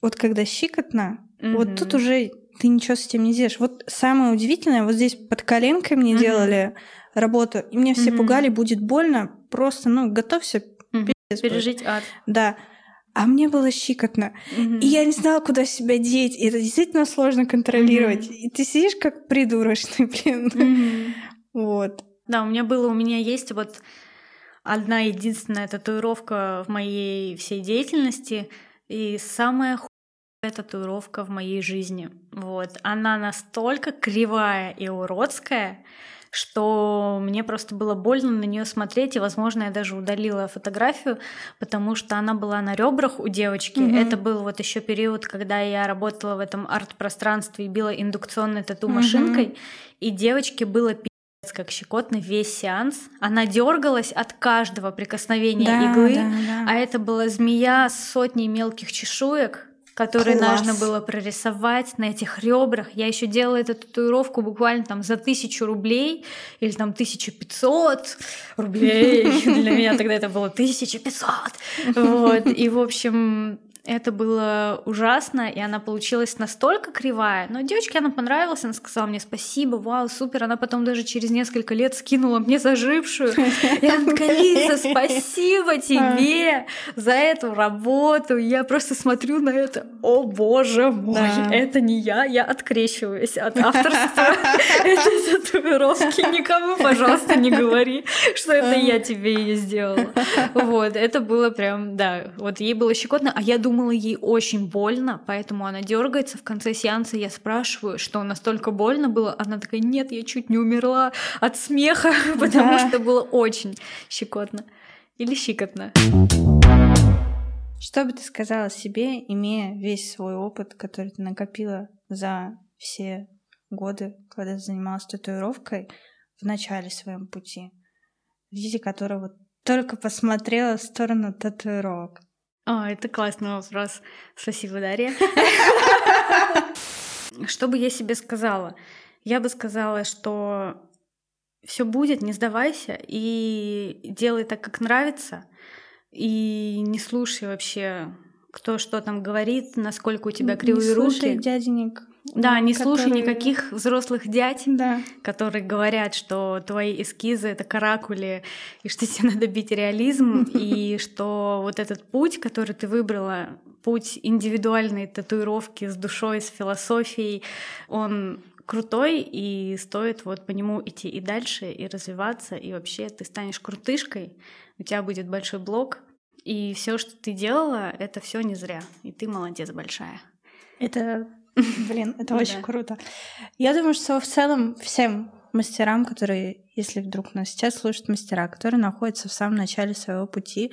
вот когда щикотно, вот тут уже ты ничего с этим не делаешь. Вот самое удивительное, вот здесь под коленкой мне Мгм. делали работу, и мне все Мгм. пугали, будет больно, просто, ну, готовься, будет. пережить ад. Да. А мне было щикотно. Мгм. И я не знала, куда себя деть. И это действительно сложно контролировать. Мгм. И ты сидишь как придурочный, блин. Мгм. Вот. Да, у меня было, у меня есть вот одна единственная татуировка в моей всей деятельности, и самая татуировка в моей жизни. Вот. Она настолько кривая и уродская, что мне просто было больно на нее смотреть, и, возможно, я даже удалила фотографию, потому что она была на ребрах у девочки. Мгм. Это был вот еще период, когда я работала в этом арт-пространстве и била индукционной тату-машинкой, и девочке было пи***ц как щекотно весь сеанс. Она дергалась от каждого прикосновения Да, иглы, да, да. а это была змея с сотней мелких чешуек, которые Класс. нужно было прорисовать на этих ребрах. Я еще делала эту татуировку буквально там за тысячу рублей или там 1500 рублей. Для меня тогда это было 1500. Вот. И, в общем, это было ужасно, и она получилась настолько кривая. Но девочке она понравилась, она сказала мне спасибо, вау, супер. Она потом даже через несколько лет скинула мне зажившую. Она такая, Лиза, спасибо тебе за эту работу. Я просто смотрю на это, о боже мой, Да. это не я, я открещиваюсь от авторства этой татуировки. Никому, пожалуйста, не говори, что это я тебе ее сделала. Вот, это было прям, да, вот ей было щекотно, а я думала, ей очень больно, поэтому она дергается. В конце сеанса я спрашиваю, что настолько больно было. Она такая, нет, я чуть не умерла от смеха, потому что было очень щекотно. Или щекотно. Что бы ты сказала себе, имея весь свой опыт, который ты накопила за все годы, когда ты занималась татуировкой в начале своем пути, в виде которого только посмотрела в сторону татуировок? О, это классный вопрос. Спасибо, Дарья. Что бы я себе сказала? Я бы сказала, что все будет, не сдавайся и делай так, как нравится, и не слушай вообще, кто что там говорит, насколько у тебя кривые не слушай руки. дяденек. Да, не слушай которые- никаких взрослых дядь, Да. которые говорят, что твои эскизы это каракули, и что тебе надо бить реализм, и что вот этот путь, который ты выбрала, путь индивидуальной татуировки с душой, с философией, он крутой, и стоит вот по нему идти и дальше, и развиваться, и вообще ты станешь крутышкой, у тебя будет большой блог, и все, что ты делала, это все не зря, и ты молодец большая. Это, блин, это Ну очень круто. Я думаю, что в целом всем мастерам, которые, если вдруг нас сейчас слушают мастера, которые находятся в самом начале своего пути,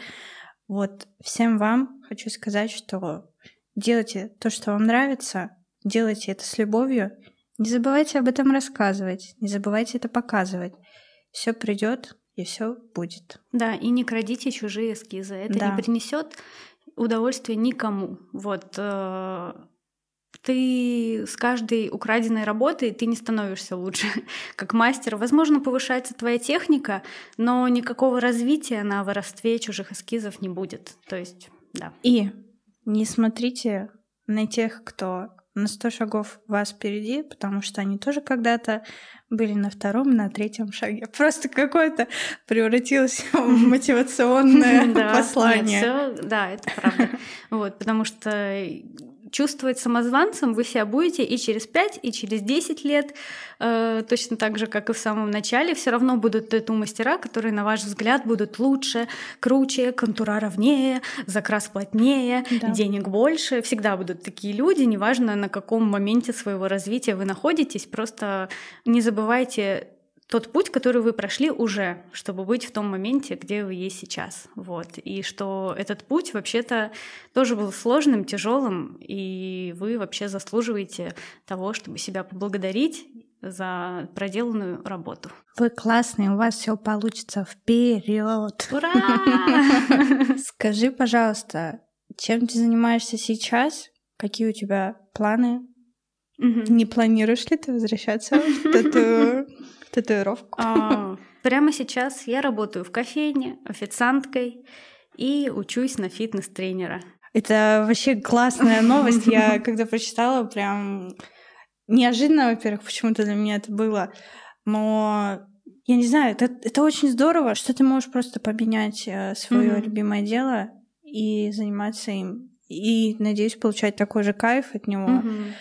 вот всем вам хочу сказать, что делайте то, что вам нравится, делайте это с любовью, не забывайте об этом рассказывать, не забывайте это показывать. Все придет и все будет. Да, и не крадите чужие эскизы. Это Да. не принесет удовольствия никому. Вот э, ты с каждой украденной работой ты не становишься лучше как мастер. Возможно, повышается твоя техника, но никакого развития на воровстве чужих эскизов не будет. То есть, да. И не смотрите на тех, кто на 100 шагов вас впереди, потому что они тоже когда-то были на втором, на третьем шаге. Просто какое-то превратилось в мотивационное послание. Да, это правда. Вот, потому что чувствовать самозванцем вы себя будете и через 5, и через 10 лет, э, точно так же, как и в самом начале, все равно будут эту мастера, которые, на ваш взгляд, будут лучше, круче, контура ровнее, закрас плотнее, да. денег больше. Всегда будут такие люди, неважно, на каком моменте своего развития вы находитесь, просто не забывайте тот путь, который вы прошли уже, чтобы быть в том моменте, где вы есть сейчас. Вот. И что этот путь вообще-то тоже был сложным, тяжелым, и вы вообще заслуживаете того, чтобы себя поблагодарить за проделанную работу. Вы классные, у вас все получится вперед. Ура! Скажи, пожалуйста, чем ты занимаешься сейчас? Какие у тебя планы? Не планируешь ли ты возвращаться в эту татуировку? А, прямо сейчас я работаю в кофейне официанткой и учусь на фитнес-тренера. Это вообще классная новость. Я когда прочитала, прям неожиданно, во-первых, почему-то для меня это было. Но я не знаю, это, это очень здорово, что ты можешь просто поменять э, свое mm-hmm. любимое дело и заниматься им. И, надеюсь, получать такой же кайф от него. Mm-hmm.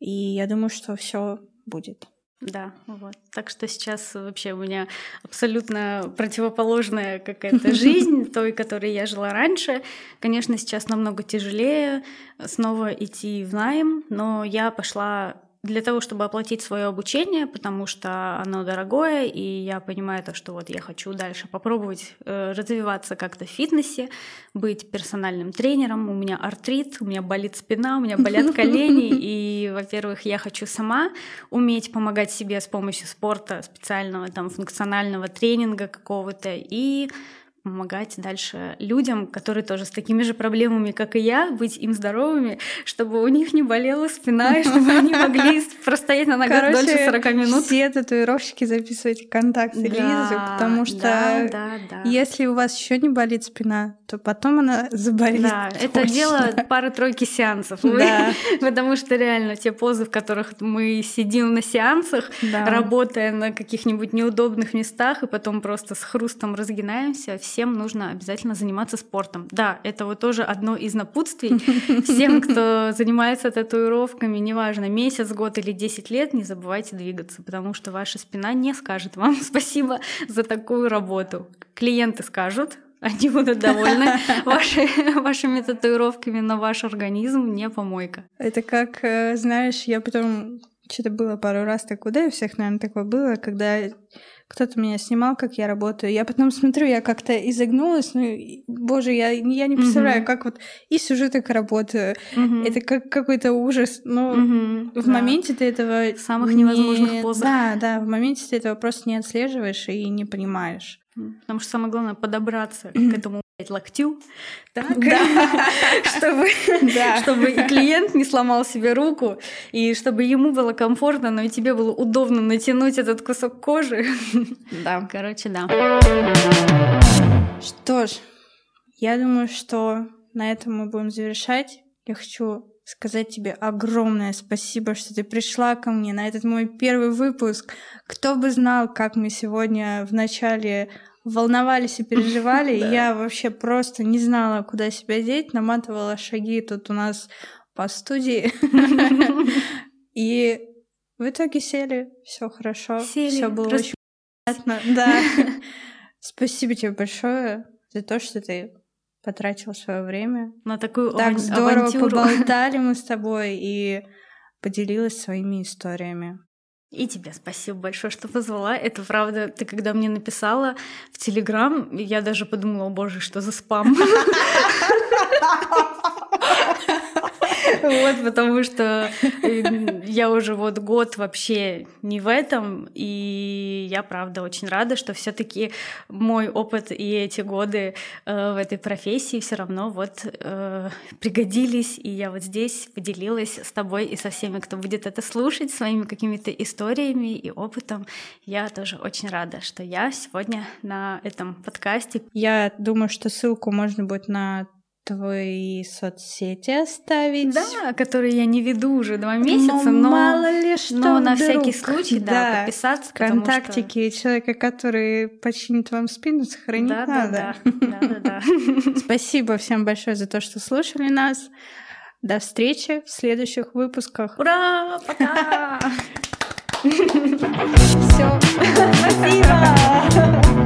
И я думаю, что все будет. Да, вот. Так что сейчас вообще у меня абсолютно противоположная какая-то жизнь той, которой я жила раньше. Конечно, сейчас намного тяжелее снова идти в найм, но я пошла для того, чтобы оплатить свое обучение, потому что оно дорогое, и я понимаю то, что вот я хочу дальше попробовать э, развиваться как-то в фитнесе, быть персональным тренером. У меня артрит, у меня болит спина, у меня болят колени, и, во-первых, я хочу сама уметь помогать себе с помощью спорта, специального там функционального тренинга какого-то, и помогать дальше людям, которые тоже с такими же проблемами, как и я, быть им здоровыми, чтобы у них не болела спина, и чтобы они могли простоять на ногах Короче, дольше 40 минут. все татуировщики записывайте контакты да, Лизы, потому что да, да, да. если у вас еще не болит спина, то потом она заболит. Да, точно. это дело пары-тройки сеансов. Да. Потому что реально те позы, в которых мы сидим на сеансах, да. работая на каких-нибудь неудобных местах, и потом просто с хрустом разгинаемся, всем нужно обязательно заниматься спортом. Да, это вот тоже одно из напутствий всем, кто занимается татуировками, неважно, месяц, год или 10 лет, не забывайте двигаться, потому что ваша спина не скажет вам спасибо за такую работу. Клиенты скажут, они будут довольны ваши, вашими татуировками, но ваш организм не помойка. Это как, э, знаешь, я потом что-то было пару раз так, да, у всех, наверное, такое было, когда кто-то меня снимал, как я работаю. Я потом смотрю, я как-то изогнулась, ну, боже, я, я не представляю, mm-hmm. как вот и сижу так работаю. Mm-hmm. Это как какой-то ужас. Но mm-hmm. в да. моменте ты этого... В самых не... невозможных позах. Да, да, в моменте ты этого просто не отслеживаешь и не понимаешь. Потому что самое главное подобраться к этому локтю, так, да. чтобы, да. чтобы и клиент не сломал себе руку, и чтобы ему было комфортно, но и тебе было удобно натянуть этот кусок кожи. Да. Короче, да. Что ж, я думаю, что на этом мы будем завершать. Я хочу сказать тебе огромное спасибо, что ты пришла ко мне на этот мой первый выпуск. Кто бы знал, как мы сегодня в начале волновались и переживали. И я вообще просто не знала, куда себя деть, наматывала шаги тут у нас по студии. И в итоге сели, все хорошо, все было очень приятно. Да. Спасибо тебе большое за то, что ты потратил свое время. На такую Так здорово поболтали мы с тобой и поделилась своими историями. И тебе спасибо большое, что позвала. Это правда, ты когда мне написала в Телеграм, я даже подумала, боже, что за спам. Вот, потому что э, я уже вот год вообще не в этом, и я, правда, очень рада, что все таки мой опыт и эти годы э, в этой профессии все равно вот э, пригодились, и я вот здесь поделилась с тобой и со всеми, кто будет это слушать, своими какими-то историями и опытом. Я тоже очень рада, что я сегодня на этом подкасте. Я думаю, что ссылку можно будет на твои соцсети оставить. Да, которые я не веду уже два месяца, но, но мало ли что но на вдруг. всякий случай, да, Да. подписаться, потому что- Контактики человека, который починит вам спину, сохранить да, надо. да, да, да, да. Спасибо всем большое за то, что слушали нас. До встречи в следующих выпусках. Ура! Пока! Все. Спасибо.